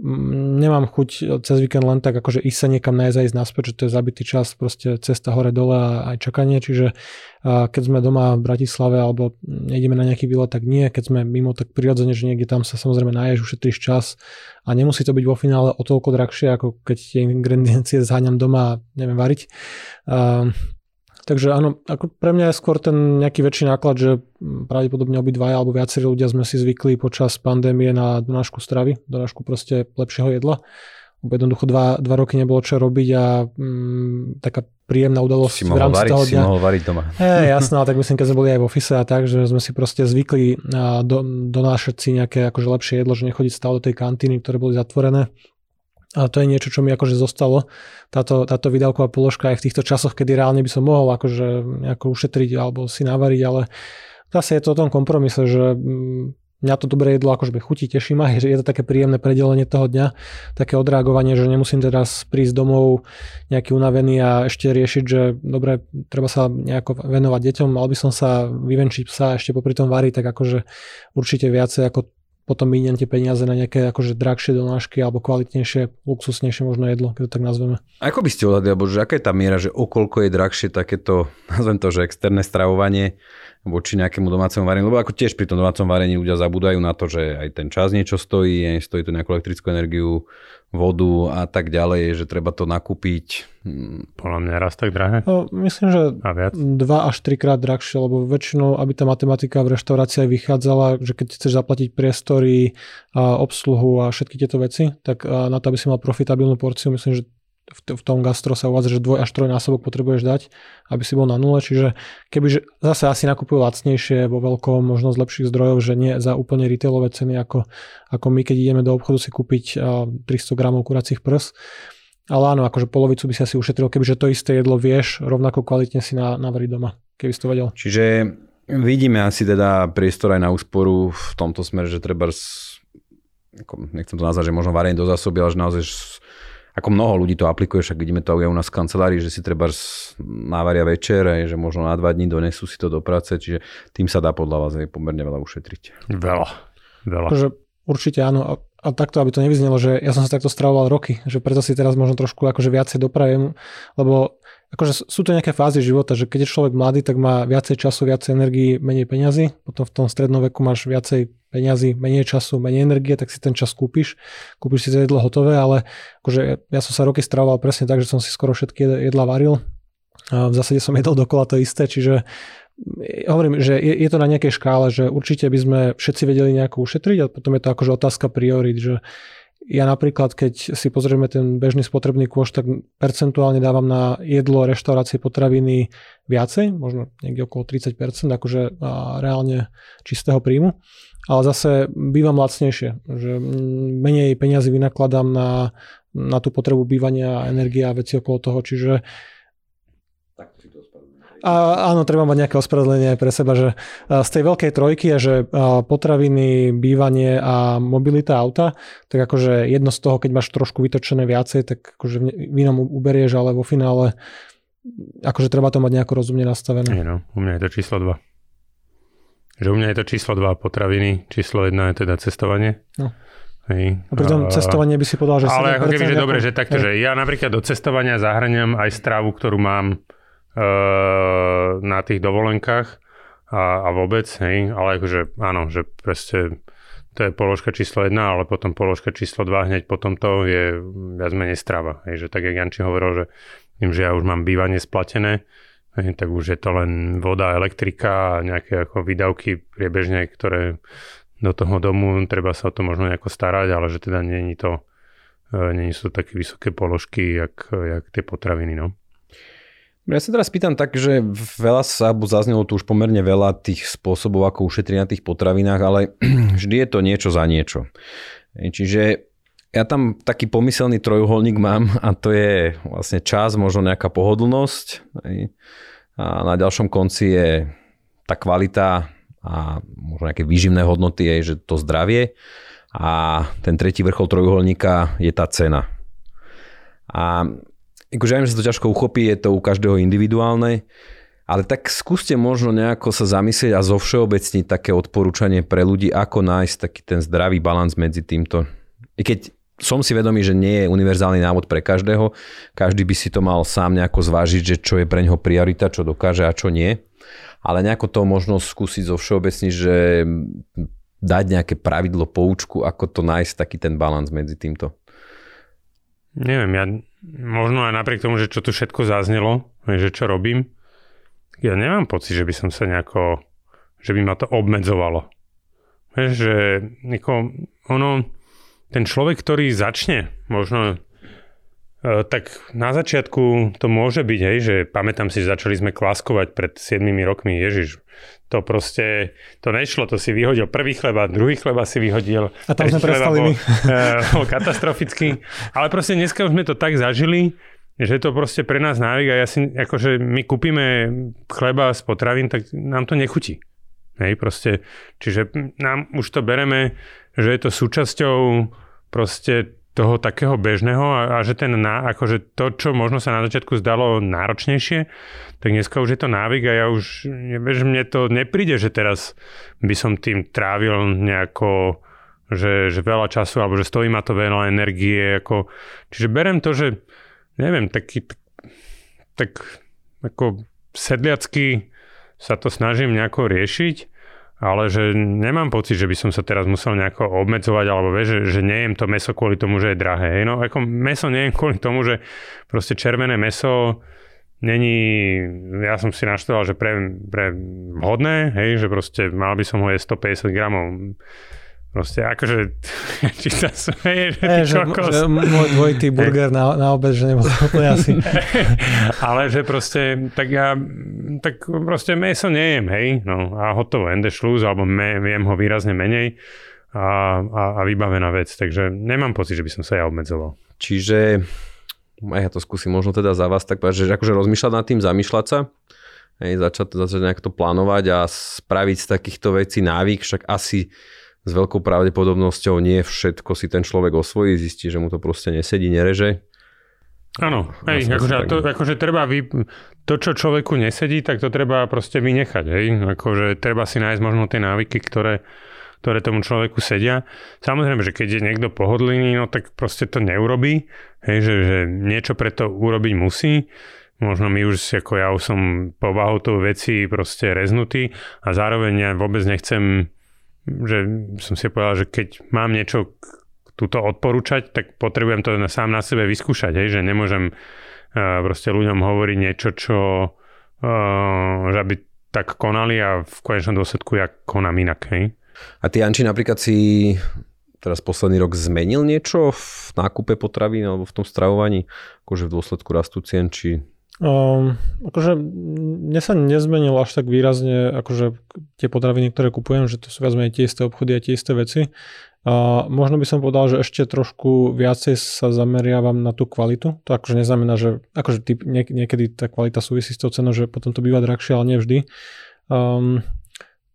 nemám chuť cez víkend len tak akože ísť sa niekam nájsť a ísť naspäť, že to je zabitý čas, proste cesta hore dole a aj čakanie, čiže keď sme doma v Bratislave alebo nejdeme na nejaký výlet, tak nie, keď sme mimo, tak prirodzene, že niekde tam sa samozrejme naješ, ušetríš čas a nemusí to byť vo finále o toľko drahšie, ako keď tie ingrediencie zháňam doma a neviem variť. Takže áno, ako pre mňa je skôr ten nejaký väčší náklad, že pravdepodobne obidvaja alebo viacerí ľudia sme si zvykli počas pandémie na donášku stravy, donášku proste lepšieho jedla. Jednoducho dva, dva roky nebolo čo robiť a mm, taká príjemná udalosť si v rámci variť, toho dňa. Si mohol variť doma. Jasné, ale tak myslím, keď sme boli aj v ofise a tak, že sme si proste zvykli do, donášať si nejaké akože lepšie jedlo, že nechodiť stále do tej kantíny, ktoré boli zatvorené. A to je niečo, čo mi akože zostalo, táto, táto výdavková položka aj v týchto časoch, kedy reálne by som mohol akože nejako ušetriť alebo si navariť, ale zase je to o tom kompromise, že mm, mňa to dobré jedlo akože chutí, teší ma, je to také príjemné predelenie toho dňa, také odreagovanie, že nemusím teraz prísť domov nejaký unavený a ešte riešiť, že dobre, treba sa nejako venovať deťom, mal by som sa vyvenčiť psa a ešte popri tom variť, tak akože určite viacej ako potom míňam tie peniaze na nejaké akože drahšie donášky alebo kvalitnejšie, luxusnejšie možno jedlo, keď to tak nazveme. Ako by ste odhadli, alebo že aká je tá miera, že okolko je drahšie takéto, nazvem to, že externé stravovanie voči nejakému domácemu vareniu, lebo ako tiež pri tom domácom varení ľudia zabúdajú na to, že aj ten čas niečo stojí, stojí to nejakú elektrickú energiu, vodu a tak ďalej, že treba to nakúpiť. Hmm. Podľa mňa raz tak drahé? No, myslím, že a viac? dva až trikrát drahšie, lebo väčšinou, aby tá matematika v reštaurácii vychádzala, že keď chceš zaplatiť priestory, a obsluhu a všetky tieto veci, tak na to, aby si mal profitabilnú porciu, myslím, že v, v tom gastro sa uvádza, že dvoj až trojnásobok potrebuješ dať, aby si bol na nule, čiže keby zase asi nakupujú lacnejšie vo veľkom, možno z lepších zdrojov, že nie za úplne retailové ceny, ako, ako my, keď ideme do obchodu si kúpiť 300 gramov kuracích prs. Ale áno, akože polovicu by si asi ušetril, kebyže to isté jedlo vieš rovnako kvalitne si na, navariť doma, keby si to vedel. Čiže vidíme asi teda priestor aj na úsporu v tomto smere, že treba nechcem to nazvať, že možno varenie do zásoby, ale že naozaj ako mnoho ľudí to aplikuje, však vidíme to aj u nás v kancelárii, že si treba návaria večer, že možno na dva dní donesú si to do práce, čiže tým sa dá podľa vás aj pomerne veľa ušetriť. Veľa, veľa. Akože určite áno. A, a takto, aby to nevyznelo, že ja som sa takto stravoval roky, že preto si teraz možno trošku akože viacej doprajem, lebo akože sú to nejaké fázy života, že keď je človek mladý, tak má viacej času, viacej energii, menej peňazí, potom v tom strednom veku máš viacej peňazí, menej času, menej energie, tak si ten čas kúpiš, kúpiš si to jedlo hotové, ale akože ja som sa roky stravoval presne tak, že som si skoro všetky jedla varil. A v zásade som jedol dokola to isté, čiže e, hovorím, že je, je to na nejakej škále, že určite by sme všetci vedeli nejako ušetriť a potom je to akože otázka priorit, že ja napríklad, keď si pozrieme ten bežný spotrebný kôš, tak percentuálne dávam na jedlo, reštaurácie, potraviny viacej, možno niekde okolo 30%, akože reálne čistého príjmu. Ale zase bývam lacnejšie, že menej peniazy vynakladám na, na tú potrebu bývania, energia a veci okolo toho, čiže a áno, treba mať nejaké ospravedlenie pre seba, že z tej veľkej trojky je, že potraviny, bývanie a mobilita auta, tak akože jedno z toho, keď máš trošku vytočené viacej, tak akože v inom uberieš, ale vo finále akože treba to mať nejako rozumne nastavené. Nie no, u mňa je to číslo 2. Že u mňa je to číslo 2 potraviny, číslo 1 je teda cestovanie. No. Hej. A pri tom cestovanie by si povedal, že Ale ako keby, že dobre, že takto, že ja napríklad do cestovania zahrňam aj stravu, ktorú mám na tých dovolenkách a, a vôbec, hej, ale akože áno, že proste to je položka číslo 1, ale potom položka číslo 2 hneď potom to je viac menej strava. Hej, že tak, jak Janči hovoril, že tým, že ja už mám bývanie splatené, Hej, tak už je to len voda, elektrika a nejaké ako výdavky priebežne, ktoré do toho domu treba sa o to možno nejako starať, ale že teda není to, e, není sú také vysoké položky, jak, jak tie potraviny. No. Ja sa teraz pýtam tak, že veľa sa, zaznelo tu už pomerne veľa tých spôsobov, ako ušetriť na tých potravinách, ale vždy je to niečo za niečo. Čiže ja tam taký pomyselný trojuholník mám a to je vlastne čas, možno nejaká pohodlnosť. A na ďalšom konci je tá kvalita a možno nejaké výživné hodnoty je, že to zdravie. A ten tretí vrchol trojuholníka je tá cena. A akože viem, že sa to ťažko uchopí, je to u každého individuálne, ale tak skúste možno nejako sa zamyslieť a zo všeobecniť také odporúčanie pre ľudí, ako nájsť taký ten zdravý balans medzi týmto. I keď som si vedomý, že nie je univerzálny návod pre každého. Každý by si to mal sám nejako zvážiť, že čo je pre neho priorita, čo dokáže a čo nie. Ale nejako to možno skúsiť zo všeobecní, že dať nejaké pravidlo, poučku, ako to nájsť taký ten balans medzi týmto. Neviem, ja možno aj napriek tomu, že čo tu všetko zaznelo, že čo robím, ja nemám pocit, že by som sa nejako, že by ma to obmedzovalo. Vieš, že ono, ten človek, ktorý začne možno tak na začiatku to môže byť, hej, že pamätám si, že začali sme klaskovať pred 7 rokmi, Ježiš, to proste, to nešlo, to si vyhodil prvý chleba, druhý chleba si vyhodil. A tam sme prestali my. Bol, katastrofický. Ale proste dneska už sme to tak zažili, že to proste pre nás návyk a ja si, akože my kúpime chleba z potravín, tak nám to nechutí. Hej, proste, čiže nám už to bereme, že je to súčasťou proste toho takého bežného a, a že ten na, akože to, čo možno sa na začiatku zdalo náročnejšie, tak dneska už je to návyk a ja už, vieš, mne to nepríde, že teraz by som tým trávil nejako, že, že veľa času alebo že stojí ma to veľa energie, ako, čiže berem to, že neviem, taký, tak, tak ako sedliacky sa to snažím nejako riešiť ale že nemám pocit, že by som sa teraz musel nejako obmedzovať, alebo vieš, že, že nejem to meso kvôli tomu, že je drahé. Hej. No ako meso nejem kvôli tomu, že proste červené meso není, ja som si naštoval, že pre, pre vhodné, hej, že proste mal by som ho jesť 150 gramov Proste akože, či sa smeje, že ty že, že môj dvojitý burger na, na obed, že nebol úplne asi. Ale že proste, tak ja, tak proste meso nejem, hej, no a hotovo, ende šlúz, alebo me, viem ho výrazne menej a, a, a vybavená vec, takže nemám pocit, že by som sa ja obmedzoval. Čiže, aj ja to skúsim možno teda za vás tak povedať, že akože rozmýšľať nad tým, zamýšľať sa, hej, začať, začať nejak to plánovať a spraviť z takýchto vecí návyk, však asi s veľkou pravdepodobnosťou nie všetko si ten človek osvojí, zistí, že mu to proste nesedí, nereže. Áno, hej, akože, to, akože treba vy, to, čo človeku nesedí, tak to treba proste vynechať, hej. Akože treba si nájsť možno tie návyky, ktoré, ktoré tomu človeku sedia. Samozrejme, že keď je niekto pohodlný, no tak proste to neurobí, hej, že, že niečo preto urobiť musí. Možno my už, ako ja už som povahou toho veci proste reznutý a zároveň ja vôbec nechcem že som si povedal, že keď mám niečo túto odporúčať, tak potrebujem to sám na sebe vyskúšať, hej, že nemôžem uh, proste ľuďom hovoriť niečo, čo uh, že aby tak konali a v konečnom dôsledku ja konám inak. Hej. A ty, Anči, napríklad si teraz posledný rok zmenil niečo v nákupe potravín alebo v tom stravovaní, akože v dôsledku rastú cien, či Um, akože mne sa nezmenilo až tak výrazne akože tie potraviny, ktoré kupujem, že to sú viac menej tie isté obchody a tie isté veci. A možno by som povedal, že ešte trošku viacej sa zameriavam na tú kvalitu. To akože neznamená, že akože typ, niek- niekedy tá kvalita súvisí s tou cenou, že potom to býva drahšie, ale nie vždy. Um,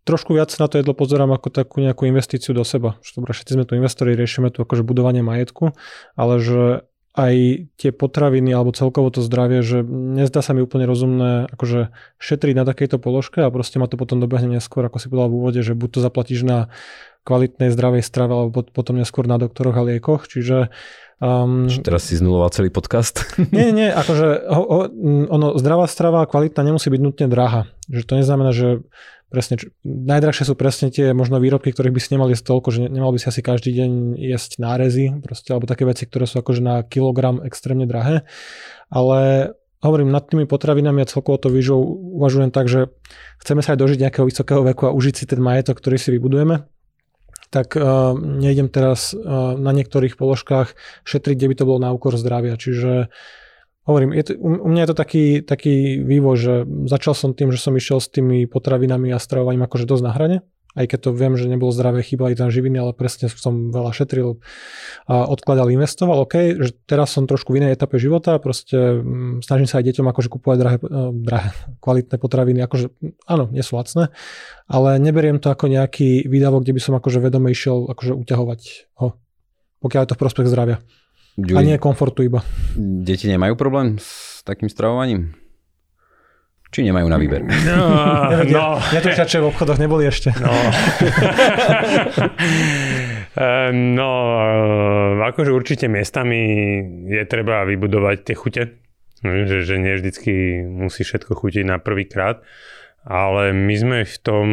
trošku viac na to jedlo pozerám ako takú nejakú investíciu do seba. Všetci sme tu investori, riešime tu akože budovanie majetku, ale že aj tie potraviny alebo celkovo to zdravie, že nezdá sa mi úplne rozumné akože šetriť na takejto položke a proste ma to potom dobehne neskôr, ako si povedal v úvode, že buď to zaplatíš na kvalitnej zdravej strave alebo potom neskôr na doktoroch a liekoch, čiže Um, Čiže teraz si znuloval celý podcast? Nie, nie, akože ho, ho, ono, zdravá strava kvalitná nemusí byť nutne drahá. Že to neznamená, že presne, najdrahšie sú presne tie možno výrobky, ktorých by si nemal jesť toľko, že nemal by si asi každý deň jesť nárezy, proste, alebo také veci, ktoré sú akože na kilogram extrémne drahé. Ale hovorím, nad tými potravinami a celkovo to výžou uvažujem tak, že chceme sa aj dožiť nejakého vysokého veku a užiť si ten majetok, ktorý si vybudujeme, tak uh, nejdem teraz uh, na niektorých položkách šetriť, kde by to bolo na úkor zdravia. Čiže hovorím, je to, u mňa je to taký, taký vývoj, že začal som tým, že som išiel s tými potravinami a stravovaním akože dosť na hrane. aj keď to viem, že nebolo zdravé, chýbali tam živiny, ale presne som veľa šetril a odkladal, investoval. OK, že teraz som trošku v inej etape života, proste mm, snažím sa aj deťom akože kúpovať drahé, eh, drahé, kvalitné potraviny, akože áno, nie sú lacné, ale neberiem to ako nejaký výdavok, kde by som akože vedome išiel akože uťahovať ho, pokiaľ je to v prospech zdravia. Ďuj, a nie komfortu iba. Deti nemajú problém s takým stravovaním? Či nemajú na výber? No, no. Netrčače v obchodoch neboli ešte. No. Eh, no, eh, akože určite miestami je treba vybudovať tie chute. Že, že nie vždycky musí všetko chutiť na prvý krát. Ale my sme v tom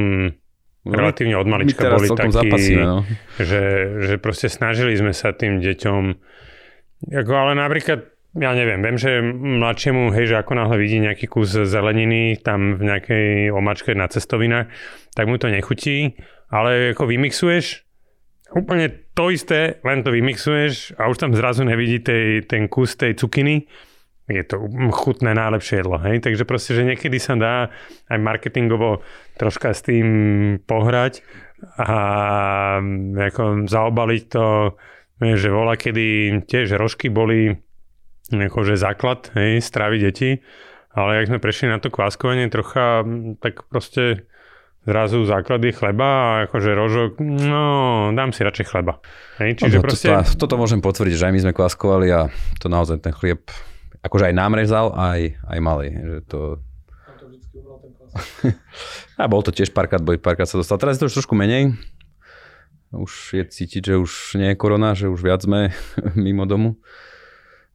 no, relatívne od malička boli takí, zapasíme, no. že, že proste snažili sme sa tým deťom ako, ale napríklad ja neviem, viem, že mladšiemu, hej, že ako náhle vidí nejaký kus zeleniny tam v nejakej omačke na cestovinách, tak mu to nechutí, ale ako vymixuješ, úplne to isté, len to vymixuješ a už tam zrazu nevidí tej, ten kus tej cukiny, je to chutné najlepšie jedlo, hej, takže proste, že niekedy sa dá aj marketingovo troška s tým pohrať a ako zaobaliť to, že vola, kedy tiež rožky boli akože základ, hej, stravy deti, ale ak sme prešli na to kváskovanie trocha, tak proste zrazu základ je chleba a akože rožok, no dám si radšej chleba. Hej, čiže no, proste... toto, toto môžem potvrdiť, že aj my sme kváskovali a to naozaj ten chlieb akože aj nám rezal, aj, aj malý. Že to... a bol to tiež párkrát, boj párkrát sa dostal. Teraz je to už trošku menej. Už je cítiť, že už nie je korona, že už viac sme mimo domu.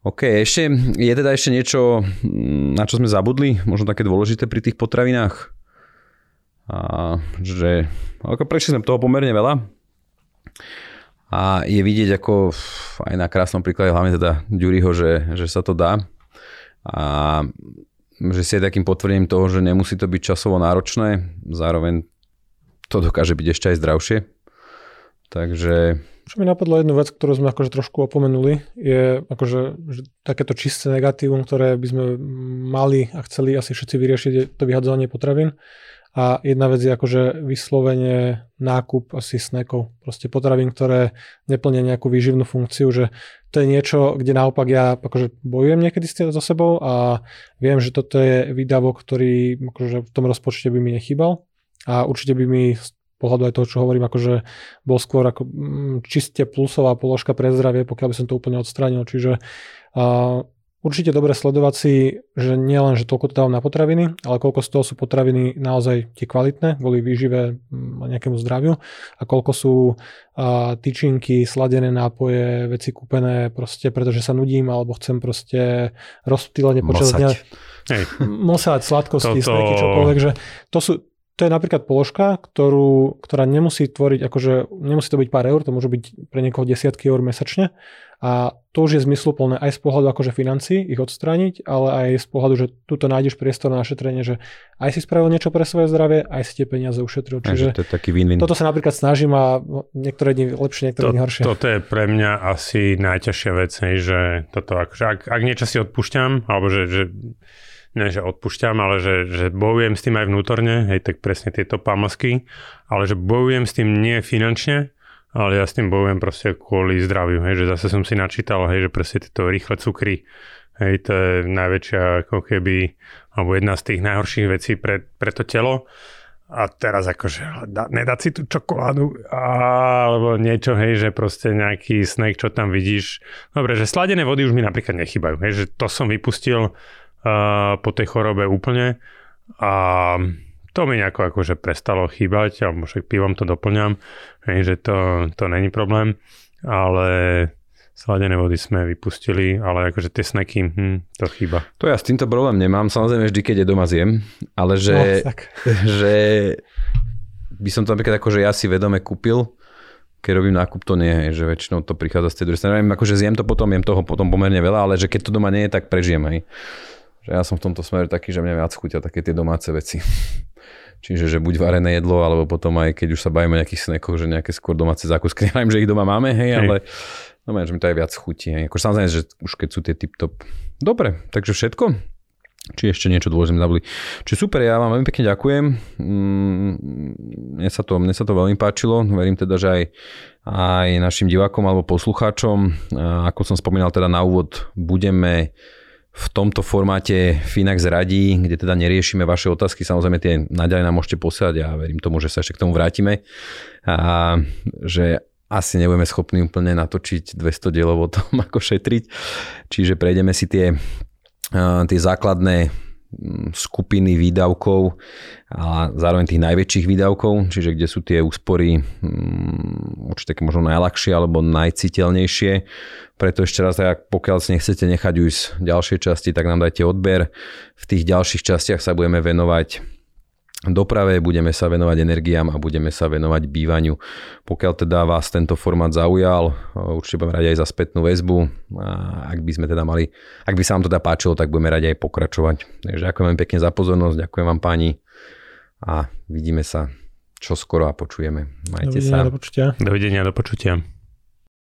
OK, ešte, je teda ešte niečo, na čo sme zabudli, možno také dôležité pri tých potravinách? A, že ako prešli sme toho pomerne veľa a je vidieť ako aj na krásnom príklade hlavne teda Ďuriho, že, že sa to dá a že si je takým potvrdením toho, že nemusí to byť časovo náročné, zároveň to dokáže byť ešte aj zdravšie. Takže čo mi napadlo jednu vec, ktorú sme akože trošku opomenuli, je akože že takéto čisté negatívum, ktoré by sme mali a chceli asi všetci vyriešiť, je to vyhadzovanie potravín. A jedna vec je akože vyslovene nákup asi snekov. Proste potravín, ktoré neplnia nejakú výživnú funkciu, že to je niečo, kde naopak ja akože bojujem niekedy so sebou a viem, že toto je výdavok, ktorý akože v tom rozpočte by mi nechýbal a určite by mi pohľadu aj toho, čo hovorím, akože bol skôr ako mm, čiste plusová položka pre zdravie, pokiaľ by som to úplne odstránil. Čiže uh, určite dobre sledovať si, že nie len, že toľko to dávam na potraviny, ale koľko z toho sú potraviny naozaj tie kvalitné, kvôli výžive mm, a nejakému zdraviu a koľko sú uh, tyčinky, sladené nápoje, veci kúpené proste, pretože sa nudím alebo chcem proste rozptýlenie počas dňa. Mosať, sladkosti, Toto... sneky, čokoľvek, že to sú, to je napríklad položka, ktorú, ktorá nemusí tvoriť, akože nemusí to byť pár eur, to môžu byť pre niekoho desiatky eur mesačne. A to už je zmysluplné aj z pohľadu akože financí ich odstrániť, ale aj z pohľadu, že tu nájdeš priestor na šetrenie, že aj si spravil niečo pre svoje zdravie, aj si tie peniaze ušetril. Čiže to je taký win-win. toto sa napríklad snažím a niektoré dni lepšie, niektoré to, dni horšie. Toto je pre mňa asi najťažšia vec, že toto, akože ak, ak niečo si odpúšťam, alebo že, že ne, že odpúšťam, ale že, že bojujem s tým aj vnútorne, hej, tak presne tieto pamosky, ale že bojujem s tým nie finančne, ale ja s tým bojujem proste kvôli zdraviu, hej, že zase som si načítal, hej, že presne tieto rýchle cukry, hej, to je najväčšia ako keby, alebo jedna z tých najhorších vecí pre, pre to telo. A teraz akože da, nedať si tú čokoládu alebo niečo, hej, že proste nejaký snack, čo tam vidíš. Dobre, že sladené vody už mi napríklad nechybajú, hej, že to som vypustil, po tej chorobe úplne a to mi nejako akože prestalo chýbať, alebo však pivom to doplňam, že to, to není problém, ale sladené vody sme vypustili, ale akože tie snacky, hm, to chýba. To ja s týmto problém nemám, samozrejme vždy, keď je doma zjem, ale že, no, že by som to napríklad akože ja si vedome kúpil, keď robím nákup, to nie je, že väčšinou to prichádza z tej druhej strany. Neviem, akože zjem to potom, jem toho potom pomerne veľa, ale že keď to doma nie je, tak prežijem, hej že ja som v tomto smere taký, že mňa viac chutia také tie domáce veci. Čiže, že buď varené jedlo, alebo potom aj keď už sa bavíme o nejakých snekoch, že nejaké skôr domáce zákusky. Neviem, že ich doma máme, hej, hej. ale no, že mi to aj viac chutí. Hej. Ako samozrejme, že už keď sú tie tip-top. Dobre, takže všetko. či ešte niečo dôležité zabudli. Čiže super, ja vám veľmi pekne ďakujem. Mm, mne sa to, mne sa to veľmi páčilo. Verím teda, že aj, aj našim divákom alebo poslucháčom. Ako som spomínal teda na úvod, budeme v tomto formáte Finax radí, kde teda neriešime vaše otázky, samozrejme tie naďalej nám môžete posielať a ja verím tomu, že sa ešte k tomu vrátime. A že asi nebudeme schopní úplne natočiť 200 dielov o tom, ako šetriť. Čiže prejdeme si tie tie základné skupiny výdavkov a zároveň tých najväčších výdavkov, čiže kde sú tie úspory um, určite možno najľahšie alebo najciteľnejšie. Preto ešte raz, ak pokiaľ si nechcete nechať ujsť ďalšie časti, tak nám dajte odber. V tých ďalších častiach sa budeme venovať doprave, budeme sa venovať energiám a budeme sa venovať bývaniu. Pokiaľ teda vás tento formát zaujal, určite budeme radi aj za spätnú väzbu. A ak by sme teda mali, ak by sa vám to teda páčilo, tak budeme radi aj pokračovať. Takže ďakujem vám pekne za pozornosť, ďakujem vám páni a vidíme sa čo skoro a počujeme. Majte Dovidenia, sa. Do počutia. Dovidenia, do počutia.